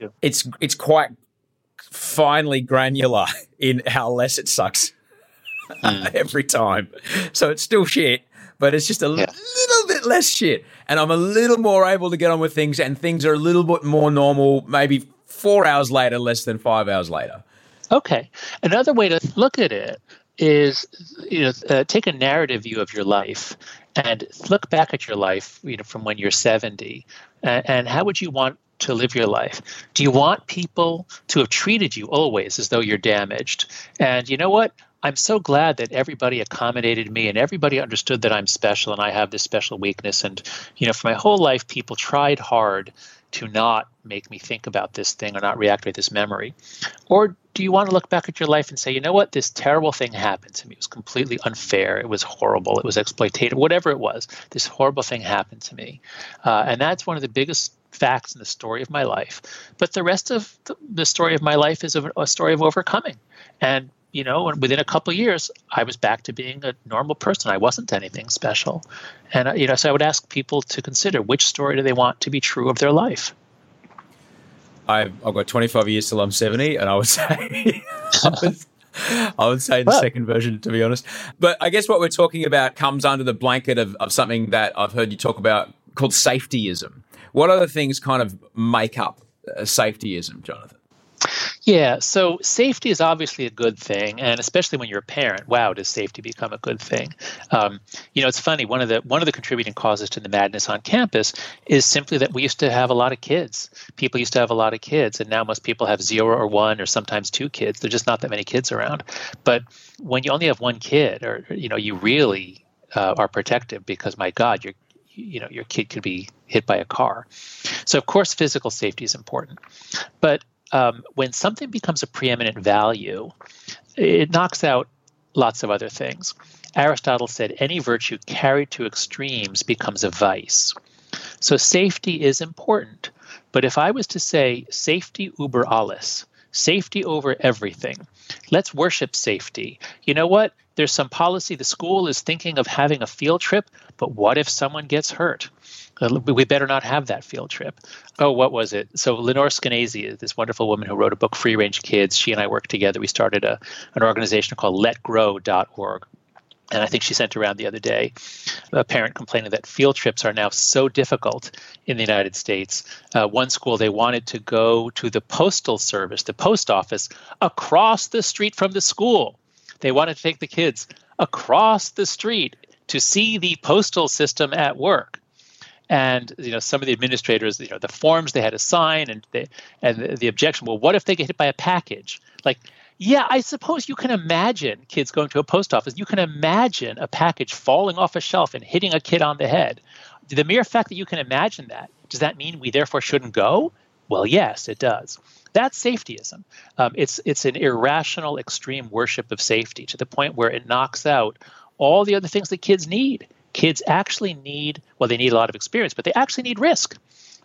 right. it's it's quite finely granular in how less it sucks mm. every time. So it's still shit, but it's just a yeah. little bit less shit, and I'm a little more able to get on with things, and things are a little bit more normal. Maybe four hours later, less than five hours later. Okay. Another way to look at it is you know uh, take a narrative view of your life and look back at your life you know from when you're 70 and, and how would you want to live your life? Do you want people to have treated you always as though you're damaged? And you know what? I'm so glad that everybody accommodated me and everybody understood that I'm special and I have this special weakness. And, you know, for my whole life, people tried hard to not make me think about this thing or not reactivate this memory? Or do you want to look back at your life and say, you know what, this terrible thing happened to me. It was completely unfair. It was horrible. It was exploitative, whatever it was. This horrible thing happened to me. Uh, and that's one of the biggest facts in the story of my life. But the rest of the, story of my life is a story of overcoming. And you know, and within a couple of years, I was back to being a normal person. I wasn't anything special. And, uh, you know, so I would ask people to consider which story do they want to be true of their life. I've, I've got 25 years till I'm 70, and I would say. I, would, I would say the well, second version, to be honest. But I guess what we're talking about comes under the blanket of, of something that I've heard you talk about called safetyism. What other things kind of make up safetyism, Jonathan? Yeah, so safety is obviously a good thing, and especially when you're a parent, wow, does safety become a good thing? Um, you know, it's funny. One of the one of the contributing causes to the madness on campus is simply that we used to have a lot of kids. People used to have a lot of kids, and now most people have zero or one or sometimes two kids. There's just not that many kids around. But when you only have one kid, or you know, you really uh, are protective because my God, your you know your kid could be hit by a car. So of course, physical safety is important, but um, when something becomes a preeminent value, it knocks out lots of other things. Aristotle said any virtue carried to extremes becomes a vice. So safety is important. But if I was to say safety uber alles, safety over everything, let's worship safety. You know what? There's some policy. The school is thinking of having a field trip, but what if someone gets hurt? Uh, we better not have that field trip. Oh, what was it? So Lenore Skenazy, is this wonderful woman who wrote a book, Free Range Kids, she and I worked together. We started a, an organization called LetGrow.org. and I think she sent around the other day a parent complaining that field trips are now so difficult in the United States. Uh, one school, they wanted to go to the postal service, the post office, across the street from the school. They wanted to take the kids across the street to see the postal system at work. And you know, some of the administrators, you know, the forms they had to sign, and the, and the, the objection. Well, what if they get hit by a package? Like yeah, I suppose you can imagine kids going to a post office. You can imagine a package falling off a shelf and hitting a kid on the head. The mere fact that you can imagine that, does that mean we therefore shouldn't go? Well, yes, it does. That's safetyism. Um, it's it's an irrational, extreme worship of safety to the point where it knocks out all the other things that kids need. Kids actually need well, they need a lot of experience, but they actually need risk.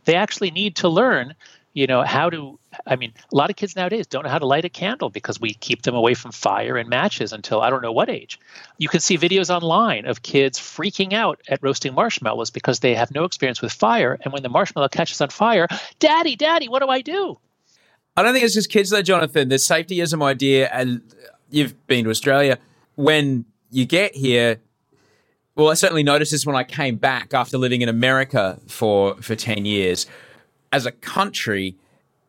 They actually need to learn you know how to i mean a lot of kids nowadays don't know how to light a candle because we keep them away from fire and matches until i don't know what age. You can see videos online of kids freaking out at roasting marshmallows because they have no experience with fire. And when the marshmallow catches on fire daddy daddy what do i do? I don't think it's just kids though jonathan. The safetyism idea and you've been to australia. When you get here well i certainly noticed this when i came back after living in america for for 10 years as a country,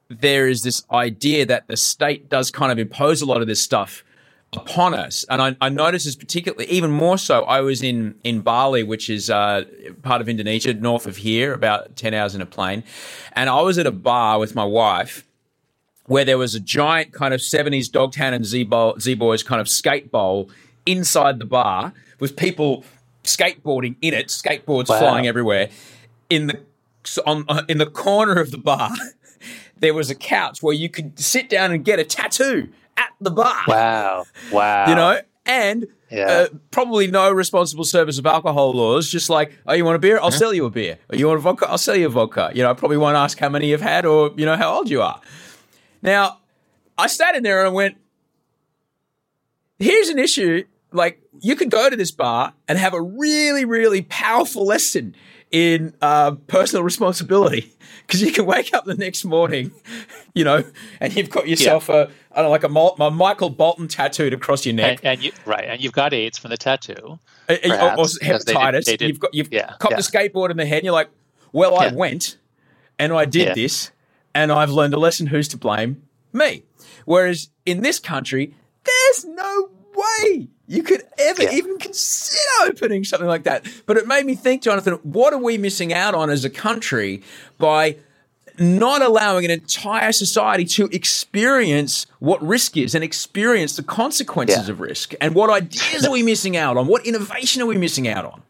there is this idea that the state does kind of impose a lot of this stuff upon us. And I, I noticed this particularly, even more so. I was in, in Bali, which is uh, part of Indonesia, north of here, about 10 hours in a plane. And I was at a bar with my wife where there was a giant kind of 70s Dogtown and Z-Boys kind of skate bowl inside the bar with people skateboarding in it, skateboards wow. flying everywhere. In the on uh, in the corner of the bar, there was a couch where you could sit down and get a tattoo at the bar. Wow! Wow! You know, and yeah. uh, probably no responsible service of alcohol laws. Just like, oh, you want a beer? I'll mm-hmm. sell you a beer. Or you want a vodka? I'll sell you a vodka. You know, I probably won't ask how many you've had or you know how old you are. Now, I sat in there and I went, here's an issue. Like, you could go to this bar and have a really, really powerful lesson in uh, personal responsibility because you can wake up the next morning, you know, and you've got yourself yeah. a I don't know, like a, a, Michael Bolton tattooed across your neck, and, and, you right, and you've got AIDS from the tattoo, perhaps, or, hepatitis. Did, did, you've got you've yeah, copped yeah. a skateboard in the head, and you're like, well, I went and I did this, and I've learned a lesson. Who's to blame? Me. Whereas in this country, there's no way you could ever yeah. even consider opening something like that. But it made me think, Jonathan, what are we missing out on as a country by not allowing an entire society to experience what risk is and experience the consequences yeah. of risk? And what ideas are we missing out on? What innovation are we missing out on?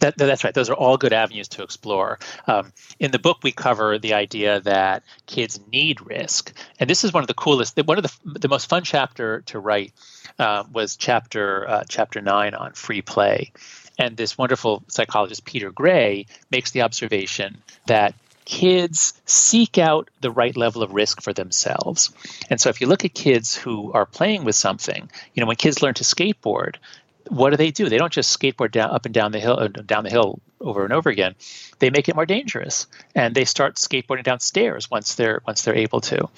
That, that's right. Those are all good avenues to explore. Um, in the book, we cover the idea that kids need risk, and this is one of the coolest, one of the the most fun chapter to write uh, was chapter uh, chapter nine on free play, and this wonderful psychologist Peter Gray makes the observation that kids seek out the right level of risk for themselves. And so if you look at kids who are playing with something, you know, when kids learn to skateboard, what do they do? They don't just skateboard down up and down the hill down the hill over and over again. They make it more dangerous, and they start skateboarding downstairs once they're once they're able to.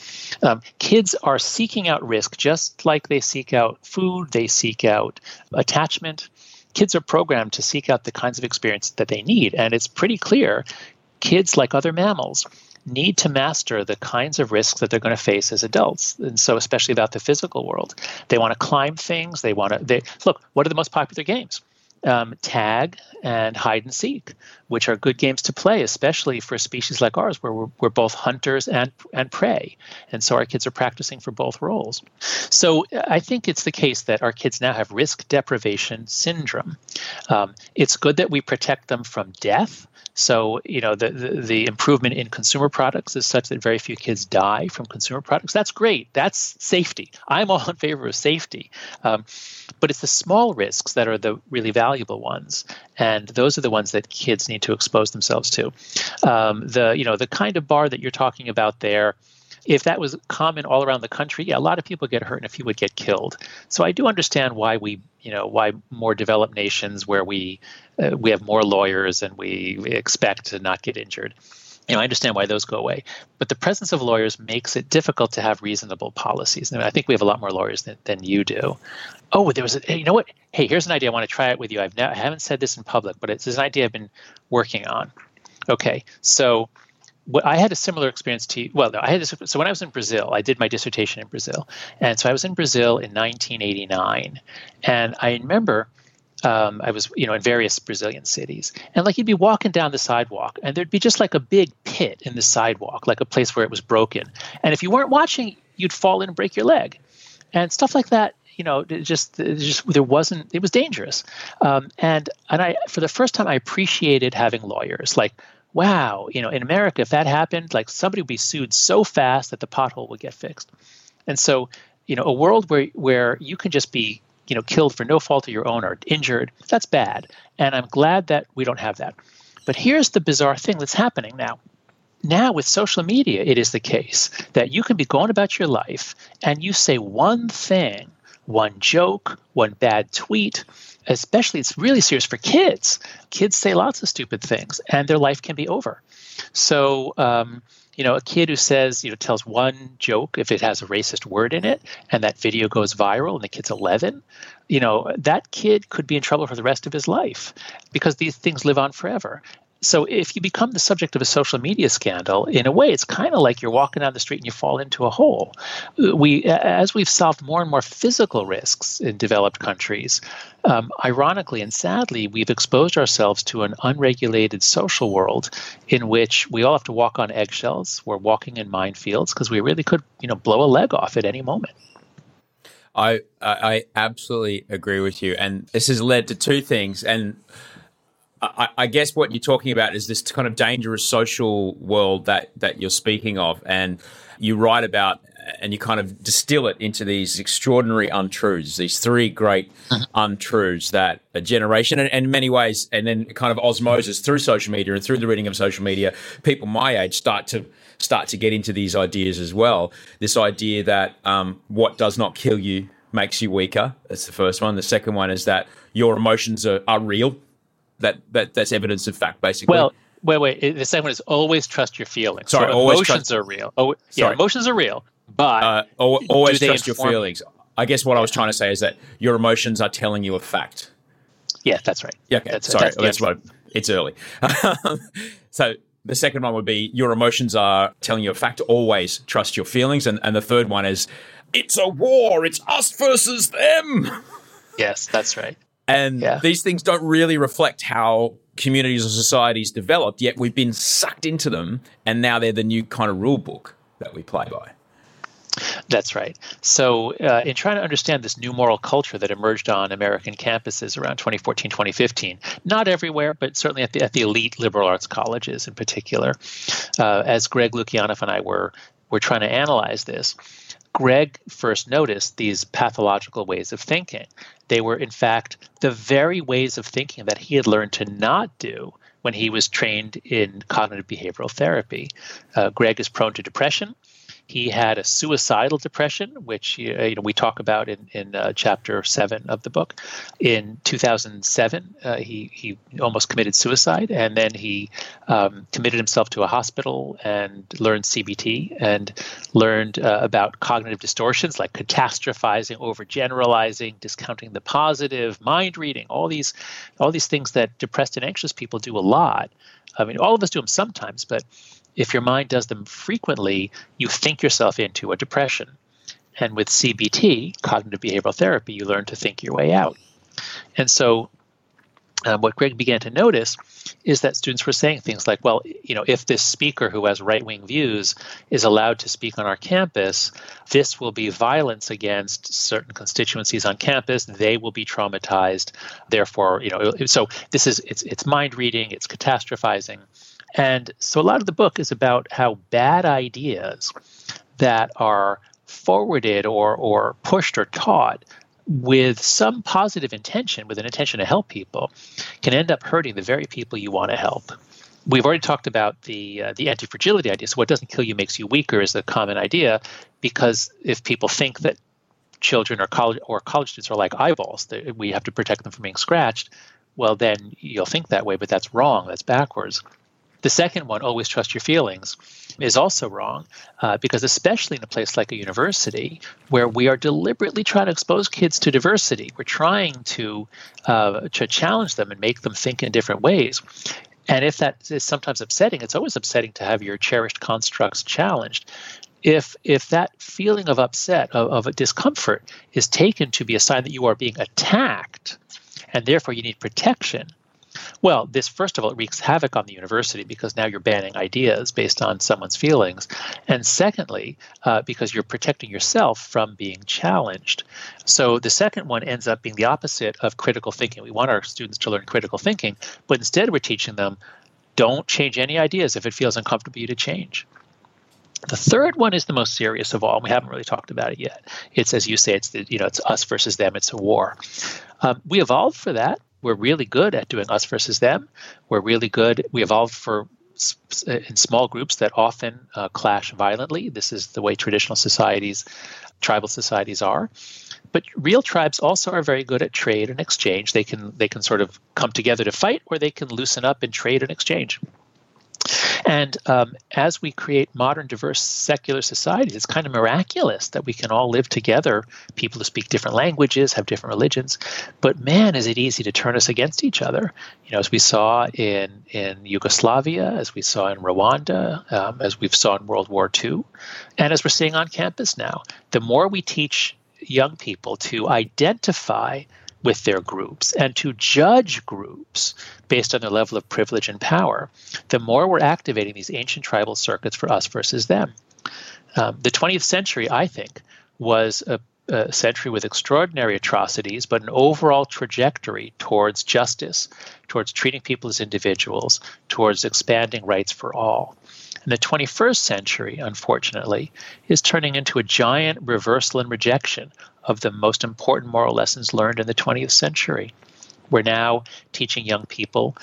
Um, kids are seeking out risk just like they seek out food. They seek out attachment. Kids are programmed to seek out the kinds of experience that they need, and it's pretty clear. Kids, like other mammals, need to master the kinds of risks that they're going to face as adults and so especially about the physical world. They want to climb things they want to they look what are the most popular games um, tag and hide and seek, which are good games to play, especially for species like ours, where we're, we're, both hunters and and prey, and so our kids are practicing for both roles. So I think it's the case that our kids now have risk deprivation syndrome. Um, it's good that we protect them from death so, you know, the, the, the, improvement in consumer products is such that very few kids die from consumer products. That's great. That's safety. I'm all in favor of safety. Um, but it's the small risks that are the really valuable ones. And those are the ones that kids need to expose themselves to. Um, the, you know, the kind of bar that you're talking about there, if that was common all around the country, yeah, a lot of people get hurt and a few would get killed. So I do understand why we, you know, why more developed nations where we uh, we have more lawyers and we, expect to not get injured. you know, I understand why those go away, but the presence of lawyers makes it difficult to have reasonable policies. I, mean, I think we have a lot more lawyers than, than you do. Oh, there was a, you know what? Hey, here's an idea. I want to try it with you. I've now, I haven't said this in public, but it's an idea I've been working on. Okay, so what I had a similar experience to well, no, I had this, so when I was in Brazil, I did my dissertation in Brazil, and so I was in Brazil in 1989, and I remember um, I was, you know, in various Brazilian cities, and like you'd be walking down the sidewalk, and there'd be just like a big pit in the sidewalk, like a place where it was broken, and if you weren't watching, you'd fall in and break your leg, and stuff like that. You know, just, just there wasn't. It was dangerous, um, and and I, for the first time, I appreciated having lawyers. Like, wow, you know, in America, if that happened, like somebody would be sued so fast that the pothole would get fixed, and so, you know, a world where where you can just be you know killed for no fault of your own or injured that's bad and i'm glad that we don't have that but here's the bizarre thing that's happening now now with social media it is the case that you can be going about your life and you say one thing one joke one bad tweet especially it's really serious for kids. Kids say lots of stupid things and their life can be over. So um, you know, a kid who says, you know, tells one joke if it has a racist word in it and that video goes viral and the kid's 11, you know, that kid could be in trouble for the rest of his life because these things live on forever so if you become the subject of a social media scandal in a way it's kind of like you're walking down the street and you fall into a hole. We as we've solved more and more physical risks in developed countries um, ironically and sadly we've exposed ourselves to an unregulated social world in which we all have to walk on eggshells. We're walking in minefields because we really could you know blow a leg off at any moment. I I absolutely agree with you, and this has led to two things. And I, I, guess what you're talking about is this kind of dangerous social world that that you're speaking of, and you write about and you kind of distill it into these extraordinary untruths, these three great uh-huh. untruths that a generation, and, and, in many ways, and then kind of osmosis through social media and through the reading of social media, people my age start to start to get into these ideas as well. This idea that um, what does not kill you makes you weaker. That's the first one. The second one is that your emotions are, are real that, that that's evidence of fact, basically. Well, wait, wait. The second one is always trust your feelings. Sorry, so emotions trust- are real. Oh, yeah, emotions are real, but uh, always trust your feelings. I guess what I was trying to say is that your emotions are telling you a fact. Yeah, that's right. Yeah, okay. That's, Sorry, that's, that's what. It's early. so the second one would be your emotions are telling you a fact. Always trust your feelings, and and the third one is it's a war. It's us versus them. Yes, that's right. And yeah. these things don't really reflect how communities or societies developed, yet we've been sucked into them, and now they're the new kind of rule book that we play by. That's right. So, uh, in trying to understand this new moral culture that emerged on American campuses around 2014, 2015, not everywhere, but certainly at the, at the elite liberal arts colleges in particular, uh, as Greg Lukianoff and I were, were trying to analyze this, Greg first noticed these pathological ways of thinking. They were, in fact, the very ways of thinking that he had learned to not do when he was trained in cognitive behavioral therapy. Uh, Greg is prone to depression. He had a suicidal depression, which you know we talk about in in uh, chapter seven of the book. In 2007, uh, he he almost committed suicide, and then he um, committed himself to a hospital and learned CBT and learned uh, about cognitive distortions like catastrophizing, overgeneralizing, discounting the positive, mind reading, all these all these things that depressed and anxious people do a lot. I mean, all of us do them sometimes, but if your mind does them frequently, you think yourself into a depression. And with CBT, cognitive behavioral therapy, you learn to think your way out. And so, um, what Greg began to notice is that students were saying things like, well, you know, if this speaker who has right wing views is allowed to speak on our campus, this will be violence against certain constituencies on campus. They will be traumatized. Therefore, you know, so this is it's it's mind reading, it's catastrophizing. And so a lot of the book is about how bad ideas that are forwarded or, or pushed or taught with some positive intention, with an intention to help people, can end up hurting the very people you want to help. We've already talked about the uh, the anti fragility idea. So what doesn't kill you makes you weaker is a common idea, because if people think that children or college or college students are like eyeballs, that we have to protect them from being scratched, well then you'll think that way, but that's wrong. That's backwards. The second one, always trust your feelings, is also wrong uh, because, especially in a place like a university where we are deliberately trying to expose kids to diversity, we're trying to, uh, to challenge them and make them think in different ways. And if that is sometimes upsetting, it's always upsetting to have your cherished constructs challenged. If if that feeling of upset, of, of discomfort, is taken to be a sign that you are being attacked, and therefore you need protection, well, this first of all wreaks havoc on the university because now you're banning ideas based on someone's feelings, and secondly, uh, because you're protecting yourself from being challenged. So the second one ends up being the opposite of critical thinking. We want our students to learn critical thinking, but instead we're teaching them don't change any ideas if it feels uncomfortable for you to change. The third one is the most serious of all, and we haven't really talked about it yet. It's as you say, it's the, you know, it's us versus them. It's a war. Um, we evolved for that we're really good at doing us versus them. We're really good. We evolved for in small groups that often uh, clash violently. This is the way traditional societies, tribal societies are. But real tribes also are very good at trade and exchange. They can they can sort of come together to fight, or they can loosen up and trade and exchange. And um, as we create modern, diverse, secular societies, it's kind of miraculous that we can all live together, people who speak different languages, have different religions. But man, is it easy to turn us against each other. You know, as we saw in, in Yugoslavia, as we saw in Rwanda, um, as we've saw in World War II, and as we're seeing on campus now. The more we teach young people to identify with their groups and to judge groups based on their level of privilege and power, the more we're activating these ancient tribal circuits for us versus them. Um, the 20th century, I think, was a, a century with extraordinary atrocities, but an overall trajectory towards justice, towards treating people as individuals, towards expanding rights for all. And the 21st century, unfortunately, is turning into a giant reversal and rejection of the most important moral lessons learned in the 20th century. We're now teaching young people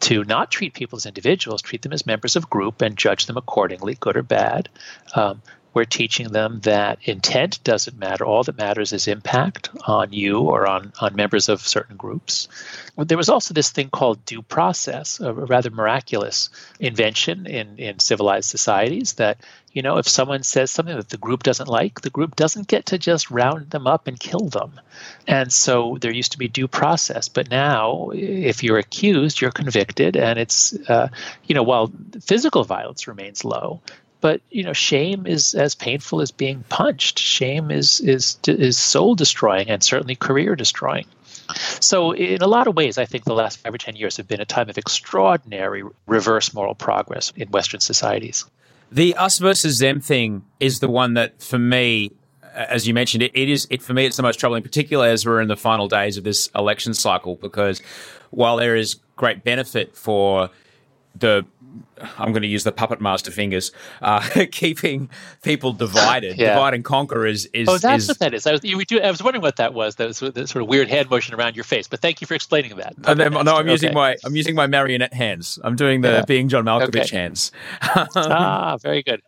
to not treat people as individuals, treat them as members of group and judge them accordingly, good or bad. Um, we're teaching them that intent doesn't matter. All that matters is impact on you or on, on members of certain groups. There was also this thing called due process, a rather miraculous invention in, in civilized societies that, you know, if someone says something that the group doesn't like, the group doesn't get to just round them up and kill them. And so there used to be due process. But now, if you're accused, you're convicted. And it's, uh, you know, while physical violence remains low, but you know shame is as painful as being punched shame is is is soul destroying and certainly career destroying so in a lot of ways i think the last 5 or 10 years have been a time of extraordinary reverse moral progress in western societies the us versus them thing is the one that for me as you mentioned, it, it is it for me. It's the most troubling, particularly as we're in the final days of this election cycle. Because while there is great benefit for the I'm going to use the puppet master fingers, uh, keeping people divided. yeah. Divide and conquer is is. Oh, that's is, what that is. I was, you, I was wondering what that was. That was that sort of weird hand motion around your face. But thank you for explaining that. No, no, I'm using my I'm using my marionette hands. I'm doing the yeah. being John Malkovich okay. hands. ah, very good.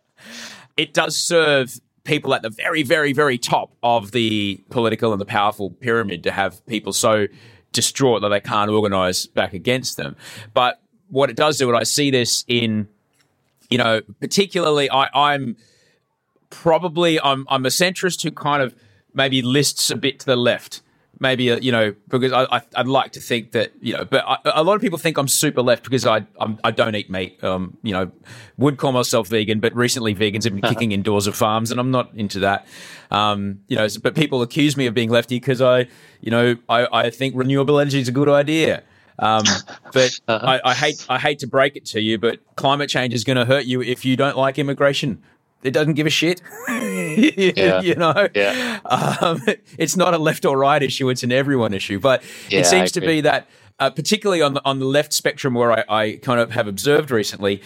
It does serve people at the very, very, very top of the political and the powerful pyramid to have people so distraught that they can't organize back against them. But what it does do, and I see this in, you know, particularly I, I'm probably I'm I'm a centrist who kind of maybe lists a bit to the left. Maybe uh, you know because I, I would like to think that you know, but I, a lot of people think I'm super left because I I'm, I do not eat meat. Um, you know, would call myself vegan, but recently vegans have been kicking indoors of farms, and I'm not into that. Um, you know, but people accuse me of being lefty because I you know I, I think renewable energy is a good idea. Um, but uh-huh. I, I, hate I hate to break it to you, but climate change is going to hurt you if you don't like immigration. It doesn't give a shit. yeah. you know, yeah. Um, it's not a left or right issue; it's an everyone issue. But yeah, it seems to be that, uh, particularly on the on the left spectrum, where I, I kind of have observed recently,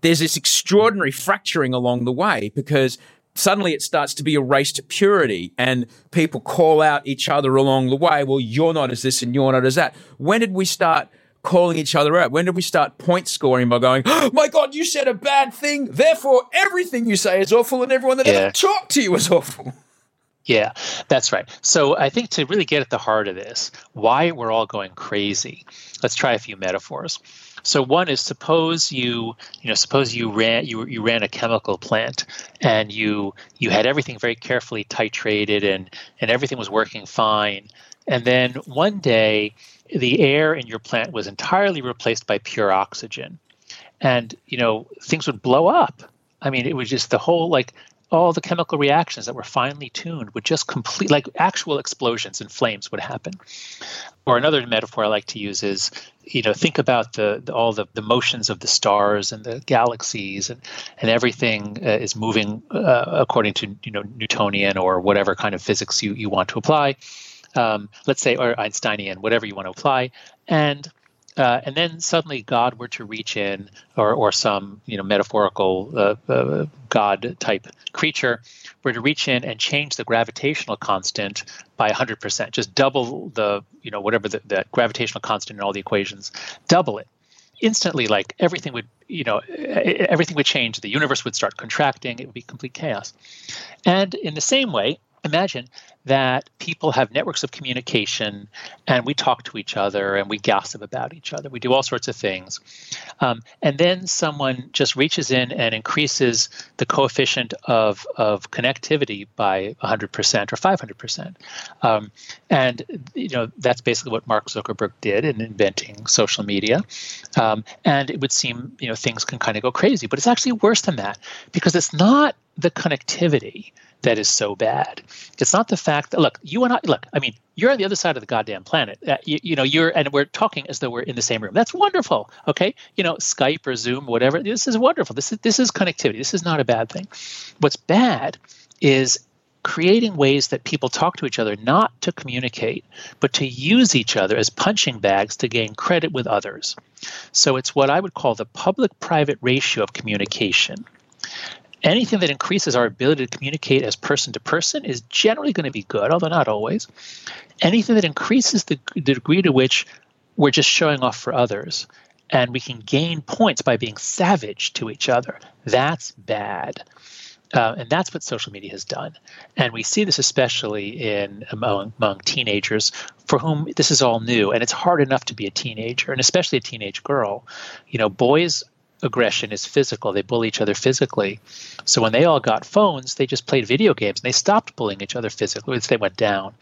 there's this extraordinary fracturing along the way because suddenly it starts to be a race to purity and people call out each other along the way. Well, you're not as this and you're not as that. When did we start calling each other out? When did we start point scoring by going, oh, my God, you said a bad thing. Therefore, everything you say is awful and everyone that yeah. ever talked to you is awful. Yeah, that's right. So I think to really get at the heart of this, why we're all going crazy, let's try a few metaphors. So one is suppose you you know suppose you ran you you ran a chemical plant and you you had everything very carefully titrated and and everything was working fine, and then one day the air in your plant was entirely replaced by pure oxygen, and you know things would blow up. I mean, it was just the whole like all the chemical reactions that were finely tuned would just complete like actual explosions and flames would happen. Or another metaphor i like to use is you know think about the, the all the, the motions of the stars and the galaxies and and everything uh, is moving uh, according to you know newtonian or whatever kind of physics you, you want to apply. Um, let's say or einsteinian whatever you want to apply. And uh, and then suddenly God were to reach in, or, or some you know metaphorical uh, uh, God type creature were to reach in and change the gravitational constant by 100%, just double the you know whatever the, gravitational constant in all the equations, double it instantly. Like everything would you know everything would change. The universe would start contracting. It would be complete chaos. And in the same way, imagine that people have networks of communication and we talk to each other and we gossip about each other. We do all sorts of things. Um, and then someone just reaches in and increases the coefficient of, of connectivity by 100% or 500%. Um, and you know that's basically what Mark Zuckerberg did in inventing social media. Um, and it would seem you know things can kind of go crazy, but it's actually worse than that because it's not the connectivity that is so bad. It's not the fact that look, you and I look. I mean, you're on the other side of the goddamn planet. Uh, you, you, know, you're and we're talking as though we're in the same room. That's wonderful. Okay, you know, Skype or Zoom, whatever. This is wonderful. This is this is connectivity. This is not a bad thing. What's bad is creating ways that people talk to each other not to communicate, but to use each other as punching bags to gain credit with others. So it's what I would call the public private ratio of communication anything that increases our ability to communicate as person to person is generally going to be good, although not always. Anything that increases the, the degree to which we're just showing off for others and we can gain points by being savage to each other, that's bad. Uh, and that's what social media has done. And we see this especially in among, among teenagers for whom this is all new. And it's hard enough to be a teenager, and especially a teenage girl. You know, boys aggression is physical. They bully each other physically. So when they all got phones, they just played video games and they stopped bullying each other physically as they went down.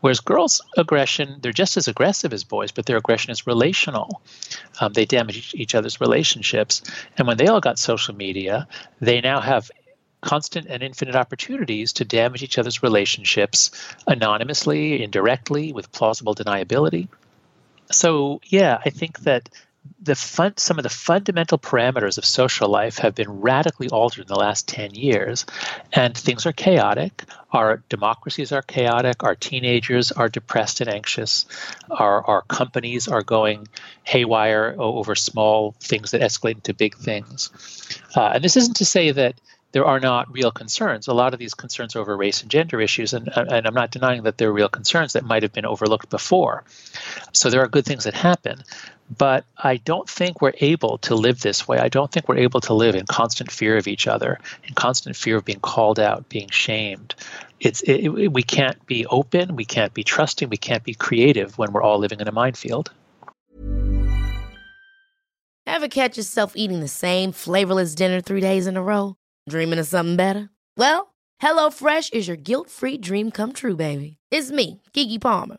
Whereas girls' aggression, they're just as aggressive as boys, but their aggression is relational. Um, they damage each other's relationships. And when they all got social media, they now have constant and infinite opportunities to damage each other's relationships anonymously, indirectly, with plausible deniability. So, yeah, I think that the fun, some of the fundamental parameters of social life have been radically altered in the last 10 years and things are chaotic our democracies are chaotic our teenagers are depressed and anxious our, our companies are going haywire over small things that escalate into big things uh, and this isn't to say that there are not real concerns. A lot of these concerns over race and gender issues, and, and I'm not denying that there are real concerns that might have been overlooked before. So there are good things that happen. But I don't think we're able to live this way. I don't think we're able to live in constant fear of each other, in constant fear of being called out, being shamed. It's it, it, we can't be open, we can't be trusting, we can't be creative when we're all living in a minefield. Ever catch yourself eating the same flavorless dinner three days in a row? Dreaming of something better? Well, HelloFresh is your guilt-free dream come true, baby. It's me, Keke Palmer.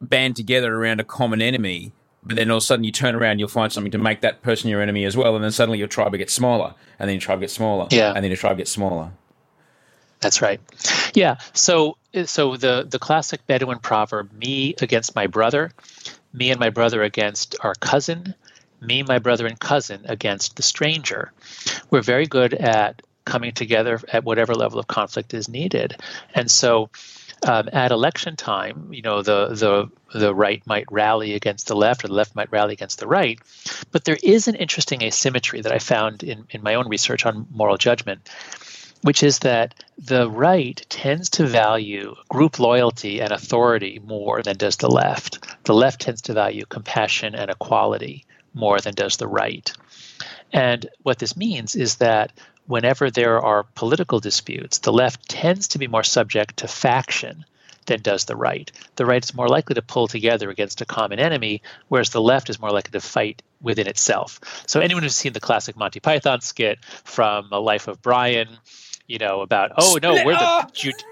band together around a common enemy. but then all of a sudden you turn around, you'll find something to make that person your enemy as well, and then suddenly your tribe gets smaller, and then your tribe gets smaller, Yeah. and then your tribe gets smaller. That's right. Yeah. So so the the classic Bedouin proverb: "Me against my brother, me and my brother against our cousin, me, my brother, and cousin against the stranger." We're very good at coming together at whatever level of conflict is needed, and so. Um, at election time, you know the the the right might rally against the left, or the left might rally against the right. But there is an interesting asymmetry that I found in, in my own research on moral judgment, which is that the right tends to value group loyalty and authority more than does the left. The left tends to value compassion and equality more than does the right. And what this means is that whenever there are political disputes, the left tends to be more subject to faction than does the right. The right is more likely to pull together against a common enemy, whereas the left is more likely to fight within itself. So anyone who's seen the classic Monty Python skit from A Life of Brian, you know about oh no, we're the Jude-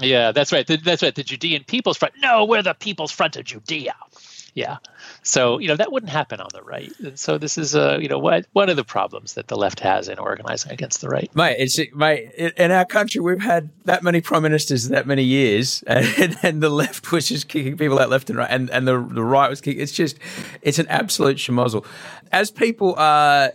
yeah, that's right. The, that's right. The Judean People's Front. No, we're the People's Front of Judea. Yeah. So you know that wouldn't happen on the right. And so this is uh, you know what one of the problems that the left has in organizing against the right. Mate, it's mate. In our country, we've had that many prime ministers that many years, and, and the left was just kicking people out left and right, and, and the the right was kicking. It's just, it's an absolute schmozzle. As people are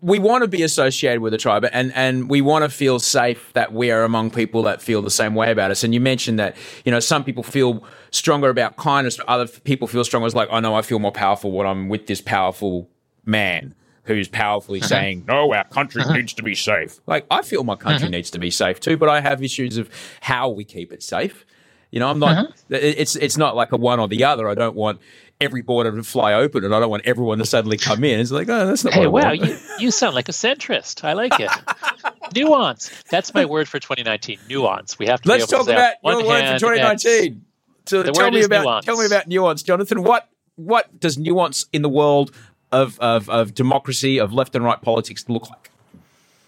we want to be associated with a tribe and, and we want to feel safe that we are among people that feel the same way about us. And you mentioned that, you know, some people feel stronger about kindness, other people feel stronger It's like, oh no, I feel more powerful when I'm with this powerful man who's powerfully uh-huh. saying, no, our country uh-huh. needs to be safe. Like, I feel my country uh-huh. needs to be safe too, but I have issues of how we keep it safe. You know, I'm not. It's it's not like a one or the other. I don't want every border to fly open, and I don't want everyone to suddenly come in. It's like, oh, that's not. Hey, wow, you, you sound like a centrist. I like it. nuance. That's my word for 2019. Nuance. We have to. Let's be able talk to say about your word for 2019. So The tell me about nuance. tell me about nuance, Jonathan. What what does nuance in the world of, of, of democracy, of left and right politics look like?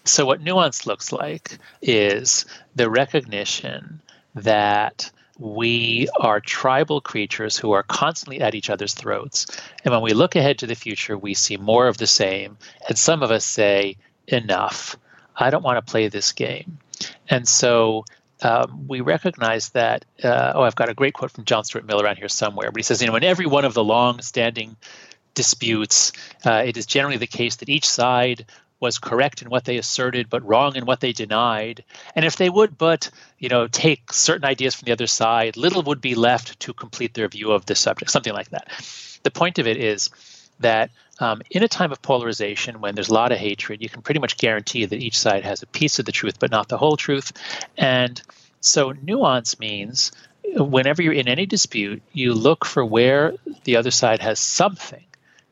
So, what nuance looks like is the recognition that we are tribal creatures who are constantly at each other's throats. And when we look ahead to the future, we see more of the same. And some of us say, enough. I don't want to play this game. And so um, we recognize that. Uh, oh, I've got a great quote from John Stuart Mill around here somewhere, but he says, you know, in every one of the long standing disputes, uh, it is generally the case that each side was correct in what they asserted but wrong in what they denied and if they would but you know take certain ideas from the other side little would be left to complete their view of the subject something like that the point of it is that um, in a time of polarization when there's a lot of hatred you can pretty much guarantee that each side has a piece of the truth but not the whole truth and so nuance means whenever you're in any dispute you look for where the other side has something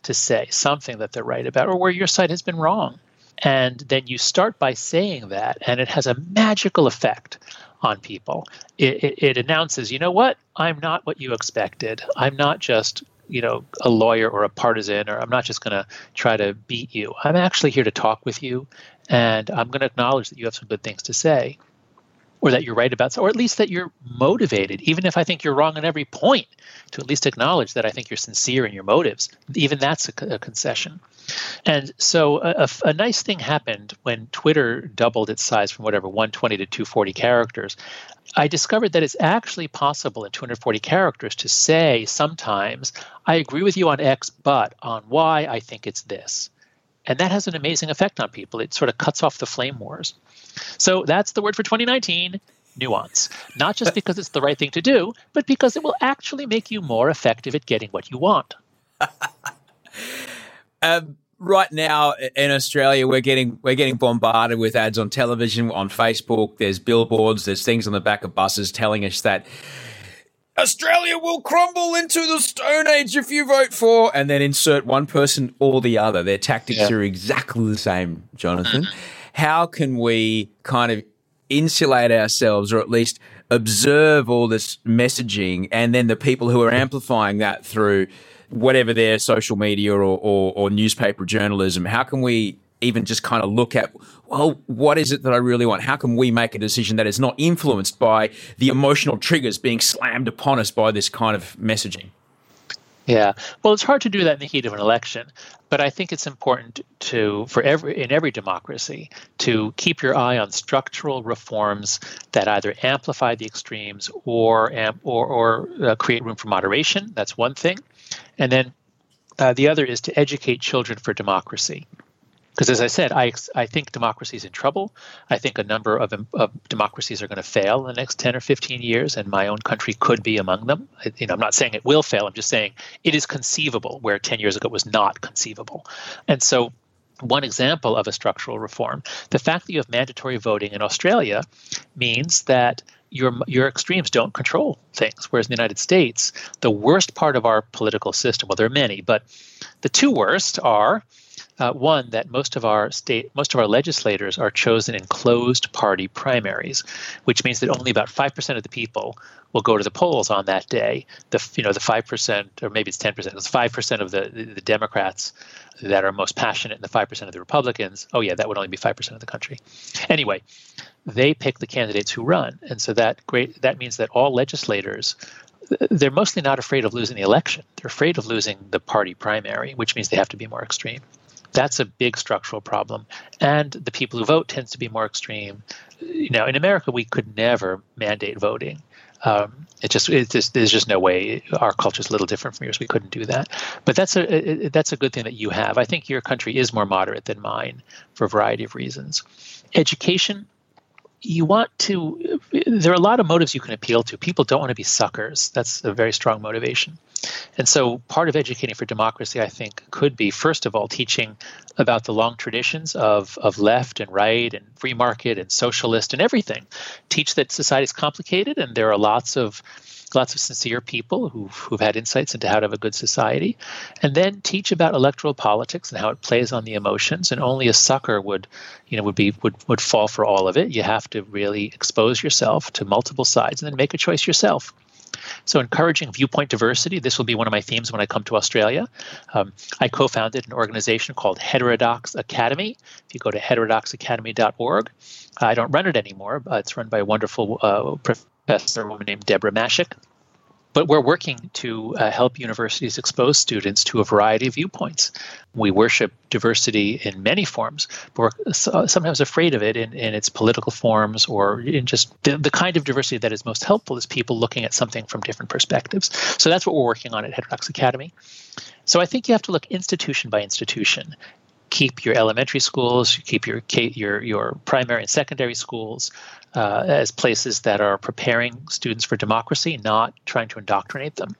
to say something that they're right about or where your side has been wrong and then you start by saying that, and it has a magical effect on people. It, it, it, announces, you know what? I'm not what you expected. I'm not just, you know, a lawyer or a partisan, or I'm not just going to try to beat you. I'm actually here to talk with you, and I'm going to acknowledge that you have some good things to say, or that you're right about, or at least that you're motivated, even if I think you're wrong on every point, to at least acknowledge that I think you're sincere in your motives. Even that's a, a concession. And so a, a, a, nice thing happened when Twitter doubled its size from whatever 120 to 240 characters. I discovered that it's actually possible in 240 characters to say sometimes, I agree with you on X, but on Y, I think it's this. And that has an amazing effect on people. It sort of cuts off the flame wars. So that's the word for 2019 nuance. Not just because it's the right thing to do, but because it will actually make you more effective at getting what you want. Um, right now in Australia, we're getting we're getting bombarded with ads on television, on Facebook. There's billboards. There's things on the back of buses telling us that Australia will crumble into the Stone Age if you vote for, and then insert one person or the other. Their tactics Yeah. are exactly the same, Jonathan. Mm-hmm. How can we kind of insulate ourselves, or at least observe all this messaging, and then the people who are amplifying that through whatever their social media or, or, or newspaper journalism? How can we even just kind of look at, well, what is it that I really want? How can we make a decision that is not influenced by the emotional triggers being slammed upon us by this kind of messaging? Yeah. Well, it's hard to do that in the heat of an election, but I think it's important to for every in every democracy to keep your eye on structural reforms that either amplify the extremes or or or uh, create room for moderation. That's one thing, and then uh, the other is to educate children for democracy. Because as I said, I, I think democracy is in trouble. I think a number of, of democracies are going to fail in the next 10 or 15 years, and my own country could be among them. You know, I'm not saying it will fail. I'm just saying it is conceivable where 10 years ago it was not conceivable. And so one example of a structural reform, the fact that you have mandatory voting in Australia means that your your extremes don't control things. Whereas in the United States, the worst part of our political system, well, there are many, but the two worst are uh, one that most of our state, most of our legislators are chosen in closed party primaries, which means that only about five percent of the people will go to the polls on that day. The you know the five percent, or maybe it's ten percent. It's five percent of the, the the Democrats that are most passionate, and the five percent of the Republicans. Oh yeah, that would only be five percent of the country. Anyway, they pick the candidates who run, and so that great that means that all legislators they're mostly not afraid of losing the election. They're afraid of losing the party primary, which means they have to be more extreme. That's a big structural problem. And the people who vote tends to be more extreme. You know, in America, we could never mandate voting. Um, it just, it just there's just no way. Our culture is a little different from yours. We couldn't do that. But that's a that's a good thing that you have. I think your country is more moderate than mine for a variety of reasons. Education, you want to. There are a lot of motives you can appeal to. People don't want to be suckers. That's a very strong motivation. And so, part of educating for democracy, I think, could be first of all teaching about the long traditions of, of left and right and free market and socialist and everything. Teach that society is complicated and there are lots of lots of sincere people who've, who've had insights into how to have a good society, and then teach about electoral politics and how it plays on the emotions. And only a sucker would, you know, would be would would fall for all of it. You have to really expose yourself to multiple sides and then make a choice yourself. So, encouraging viewpoint diversity. This will be one of my themes when I come to Australia. Um, I co founded an organization called Heterodox Academy. If you go to heterodoxacademy.org, I don't run it anymore. But it's run by a wonderful uh, professor, a woman named Deborah Mashek but we're working to uh, help universities expose students to a variety of viewpoints. We worship diversity in many forms, but we're sometimes afraid of it in, in its political forms or in just the, the kind of diversity that is most helpful is people looking at something from different perspectives. So that's what we're working on at Heterodox Academy. So I think you have to look institution by institution keep your elementary schools, keep your your your primary and secondary schools uh, as places that are preparing students for democracy, not trying to indoctrinate them.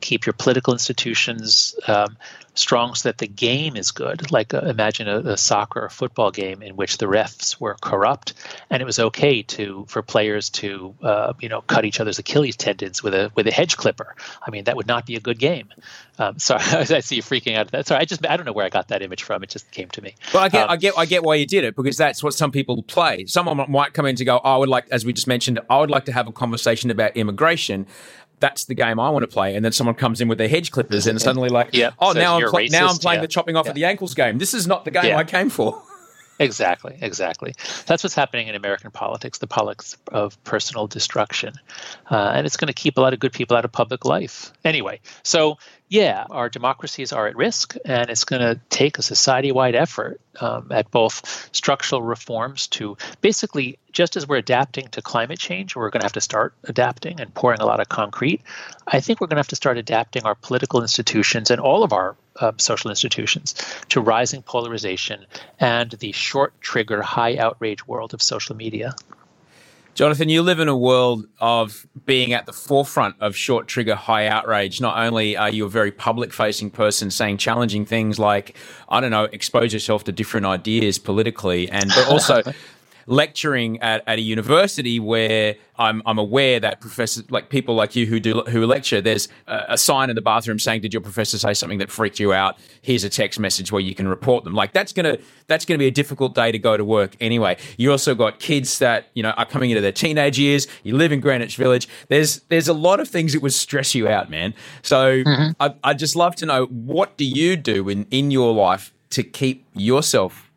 Keep your political institutions um, strong so that the game is good. Like uh, imagine a, a, soccer or football game in which the refs were corrupt, and it was okay to for players to uh, you know cut each other's Achilles tendons with a with a hedge clipper. I mean that would not be a good game. Um, sorry, I see you freaking out. That sorry, I just I don't know where I got that image from. It just came to me. Well, I get um, I get I get why you did it because that's what some people play. Someone might come in to go, oh, I would like, as we just mentioned, I would like to have a conversation about immigration that's the game I want to play. And then someone comes in with their hedge clippers and suddenly like, yeah. oh, so now I'm pl- now I'm playing yeah. the chopping off yeah. of the ankles game. This is not the game yeah. I came for. Exactly, exactly. That's what's happening in American politics, the politics of personal destruction. Uh, and it's going to keep a lot of good people out of public life. Anyway, so yeah, our democracies are at risk, and it's going to take a society wide effort um, at both structural reforms to basically, just as we're adapting to climate change, we're going to have to start adapting and pouring a lot of concrete. I think we're going to have to start adapting our political institutions and all of our um, social institutions to rising polarization and the short trigger, high outrage world of social media. Jonathan, you live in a world of being at the forefront of short trigger high outrage. Not only are you a very public facing person saying challenging things like, I don't know, expose yourself to different ideas politically, and but also lecturing at, at a university where I'm, I'm aware that professors, like people like you who do who lecture, there's a, a, sign in the bathroom saying, "Did your professor say something that freaked you out?" Here's a text message where you can report them. Like that's gonna that's gonna be a difficult day to go to work anyway. You also got kids that you know are coming into their teenage years. You live in Greenwich Village. There's there's a lot of things that would stress you out, man. So mm-hmm. I, I'd just love to know what do you do in in your life to keep yourself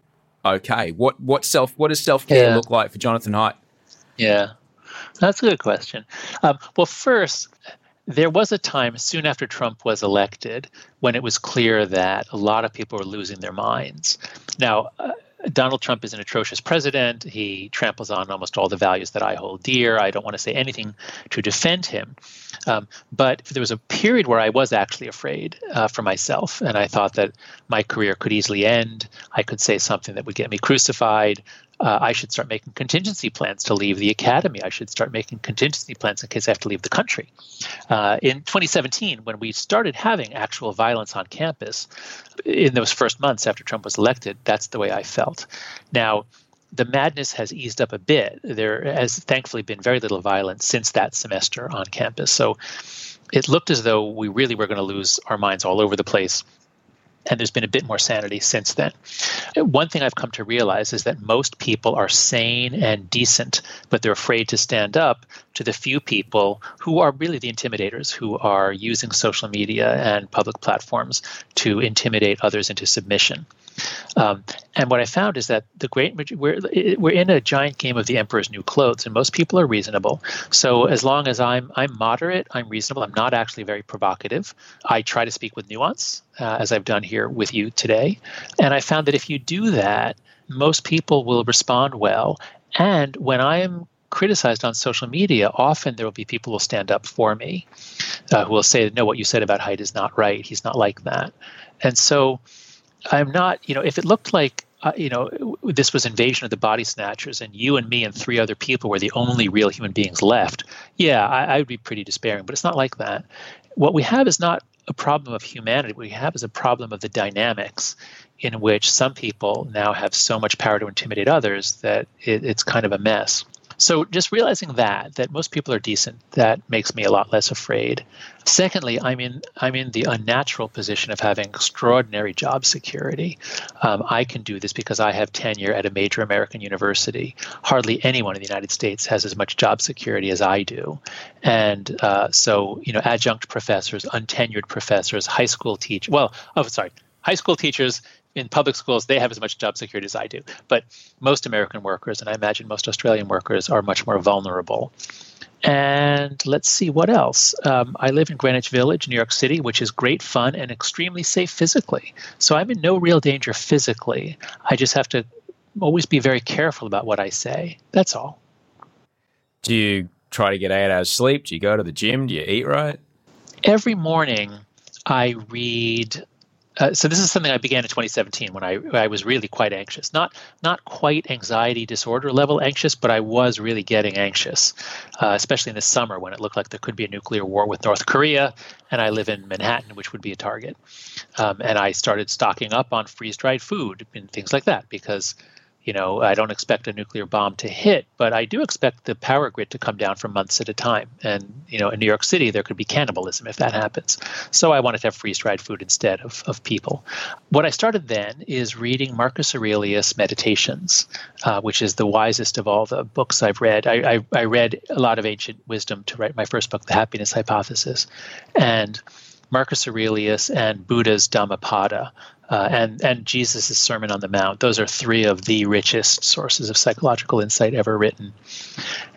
okay? What what self what does self care yeah. look like for Jonathan Haidt? Yeah, that's a good question. Um, well, first, there was a time soon after Trump was elected when it was clear that a lot of people were losing their minds. Now, uh, Donald Trump is an atrocious president. He tramples on almost all the values that I hold dear. I don't want to say anything to defend him. Um, but there was a period where I was actually afraid uh, for myself, and I thought that my career could easily end. I could say something that would get me crucified uh, I should start making contingency plans to leave the academy. I should start making contingency plans in case I have to leave the country. Uh, in 2017, when we started having actual violence on campus, in those first months after Trump was elected, that's the way I felt. Now, the madness has eased up a bit. There has thankfully been very little violence since that semester on campus. So it looked as though we really were going to lose our minds all over the place and there's been a bit more sanity since then. One thing I've come to realize is that most people are sane and decent, but they're afraid to stand up to the few people who are really the intimidators, who are using social media and public platforms to intimidate others into submission. Um, and what I found is that the great we're we're in a giant game of the emperor's new clothes, and most people are reasonable. So as long as I'm I'm moderate, I'm reasonable. I'm not actually very provocative. I try to speak with nuance, uh, as I've done here with you today. And I found that if you do that, most people will respond well. And when I am criticized on social media, often there will be people who will stand up for me, uh, who will say, "No, what you said about Haidt is not right. He's not like that." And so I'm not, you know, if it looked like, uh, you know, this was invasion of the body snatchers and you and me and three other people were the only real human beings left, yeah, I, I would be pretty despairing. But it's not like that. What we have is not a problem of humanity. What we have is a problem of the dynamics in which some people now have so much power to intimidate others that it, it's kind of a mess. So just realizing that that most people are decent, that makes me a lot less afraid. Secondly, I'm in I'm in the unnatural position of having extraordinary job security. Um, I can do this because I have tenure at a major American university. Hardly anyone in the United States has as much job security as I do, and uh, so you know, adjunct professors, untenured professors, high school teachers. Well, oh, sorry, high school teachers in public schools, they have as much job security as I do. But most American workers, and I imagine most Australian workers, are much more vulnerable. And let's see what else. Um, I live in Greenwich Village, New York City, which is great fun and extremely safe physically. So I'm in no real danger physically. I just have to always be very careful about what I say. That's all. Do you try to get eight hours sleep? Do you go to the gym? Do you eat right? Every morning, I read uh, so this is something I began in 2017 when I I was really quite anxious. Not not quite anxiety disorder level anxious, but I was really getting anxious, uh, especially in the summer when it looked like there could be a nuclear war with North Korea, and I live in Manhattan, which would be a target. Um, and I started stocking up on freeze dried food and things like that because you know, I don't expect a nuclear bomb to hit, but I do expect the power grid to come down for months at a time. And, you know, in New York City, there could be cannibalism if that happens. So I wanted to have freeze dried food instead of, of people. What I started then is reading Marcus Aurelius' Meditations, uh, which is the wisest of all the books I've read. I, I, I read a lot of ancient wisdom to write my first book, The Happiness Hypothesis. And Marcus Aurelius and Buddha's Dhammapada uh, and and Jesus' Sermon on the Mount. Those are three of the richest sources of psychological insight ever written.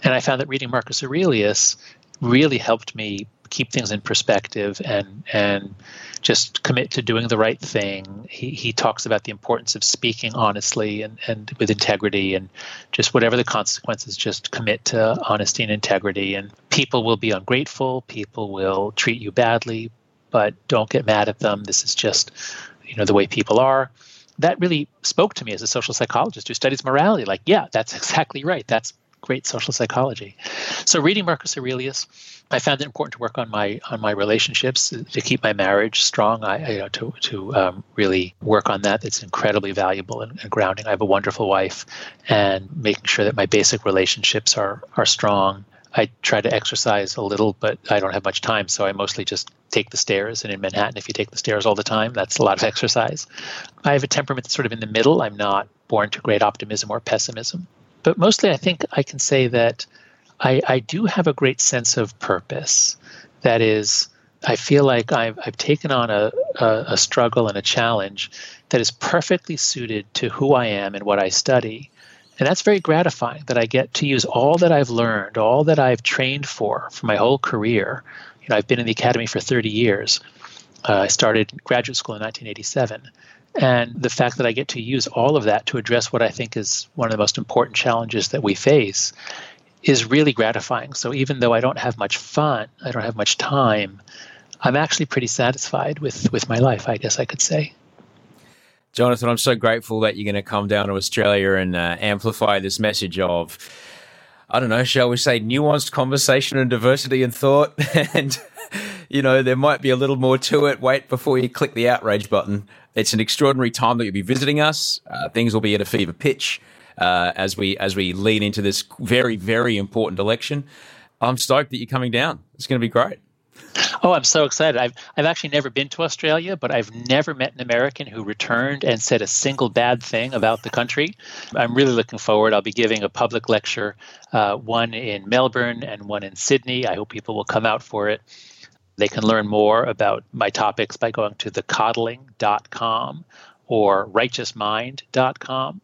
And I found that reading Marcus Aurelius really helped me keep things in perspective and and just commit to doing the right thing. He he talks about the importance of speaking honestly and, and with integrity and just whatever the consequences, just commit to honesty and integrity. And people will be ungrateful, people will treat you badly, but don't get mad at them. This is just you know the way people are that really spoke to me as a social psychologist who studies morality. Like yeah that's exactly right. That's great social psychology. So reading marcus aurelius i found it important to work on my on my relationships to keep my marriage strong. I you know to to um, really work on that. It's incredibly valuable and, and grounding. I have a wonderful wife and making sure that my basic relationships are are strong I try to exercise a little, but I don't have much time, so I mostly just take the stairs. And in Manhattan, if you take the stairs all the time, that's a lot of exercise. I have a temperament that's sort of in the middle. I'm not born to great optimism or pessimism. But mostly, I think I can say that I, I do have a great sense of purpose. That is, I feel like I've, I've taken on a, a, a struggle and a challenge that is perfectly suited to who I am and what I study and that's very gratifying that I get to use all that I've learned, all that I've trained for for my whole career, You know, I've been in the academy for 30 years. Uh, I started graduate school in 1987. And the fact that I get to use all of that to address what I think is one of the most important challenges that we face is really gratifying. So even though I don't have much fun, I don't have much time, I'm actually pretty satisfied with, with my life, I guess I could say. Jonathan, I'm so grateful that you're going to come down to Australia and uh, amplify this message of, I don't know, shall we say, nuanced conversation and diversity in thought. and, you know, there might be a little more to it. Wait before you click the outrage button. It's an extraordinary time that you'll be visiting us. Uh, things will be at a fever pitch uh, as we as we lead into this very very important election. I'm stoked that you're coming down. It's going to be great. Oh, I'm so excited. I've I've actually never been to Australia, but I've never met an American who returned and said a single bad thing about the country. I'm really looking forward. I'll be giving a public lecture, uh, one in Melbourne and one in Sydney. I hope people will come out for it. They can learn more about my topics by going to thecoddling.com or righteousmind.com.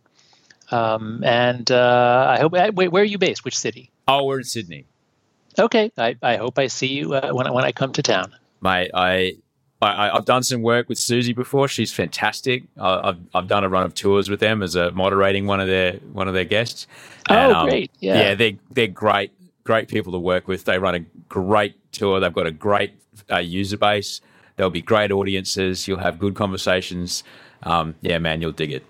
Um, and uh, I hope, wait, where are you based? Which city? Oh, we're in Sydney. Okay, I, I hope I see you uh, when, I, when I come to town. Mate, I, I, I've done some work with Suzi before. She's fantastic. I, I've, I've done a run of tours with them as a moderating one of their one of their guests. And, oh, great! Um, yeah, yeah, they're they're great, great people to work with. They run a great tour. They've got a great uh, user base. There'll be great audiences. You'll have good conversations. Um, yeah, man, you'll dig it.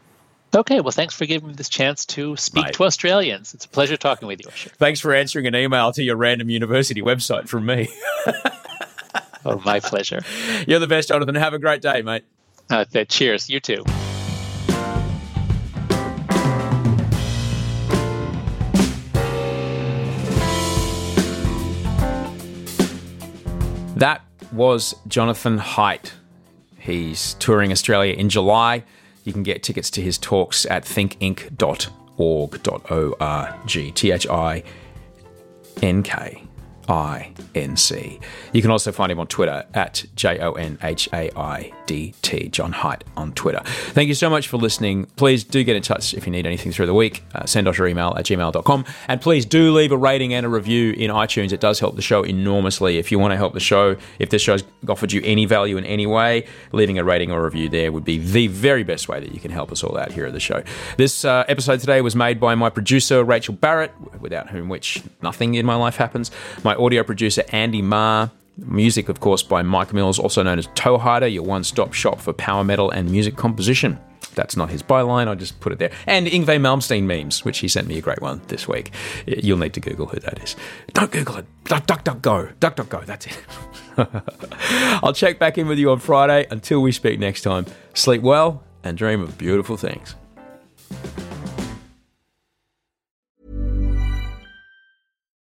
Okay, well, thanks for giving me this chance to speak Mate. to Australians. It's a pleasure talking with you. Thanks for answering an email to your random university website from me. oh, my pleasure. You're the best, Jonathan. Have a great day, mate. Uh, cheers. You too. That was Jonathan Haidt. He's touring Australia in July. You can get tickets to his talks at thinkinc.org.org. T H I N K I N C. You can also find him on Twitter at J O N H A I D T, Jon Haidt on Twitter. Thank you so much for listening. Please do get in touch if you need anything through the week. Uh, send us your email at gmail.com. And please do leave a rating and a review in iTunes. It does help the show enormously. If you want to help the show, if this show's offered you any value in any way, leaving a rating or review there would be the very best way that you can help us all out here at the show. This uh, episode today was made by my producer, Rachel Barrett, without whom which nothing in my life happens. My audio producer, Andy Marr. Music, of course, by Mike Mills, also known as Toehider, your one stop shop for power metal and music composition. That's not his byline, I just put it there. And Yngwie Malmsteen memes, which he sent me a great one this week. You'll need to Google who that is. Don't Google it. Duck, duck, duck, go. Duck, duck, go. That's it. I'll check back in with you on Friday. Until we speak next time, sleep well and dream of beautiful things.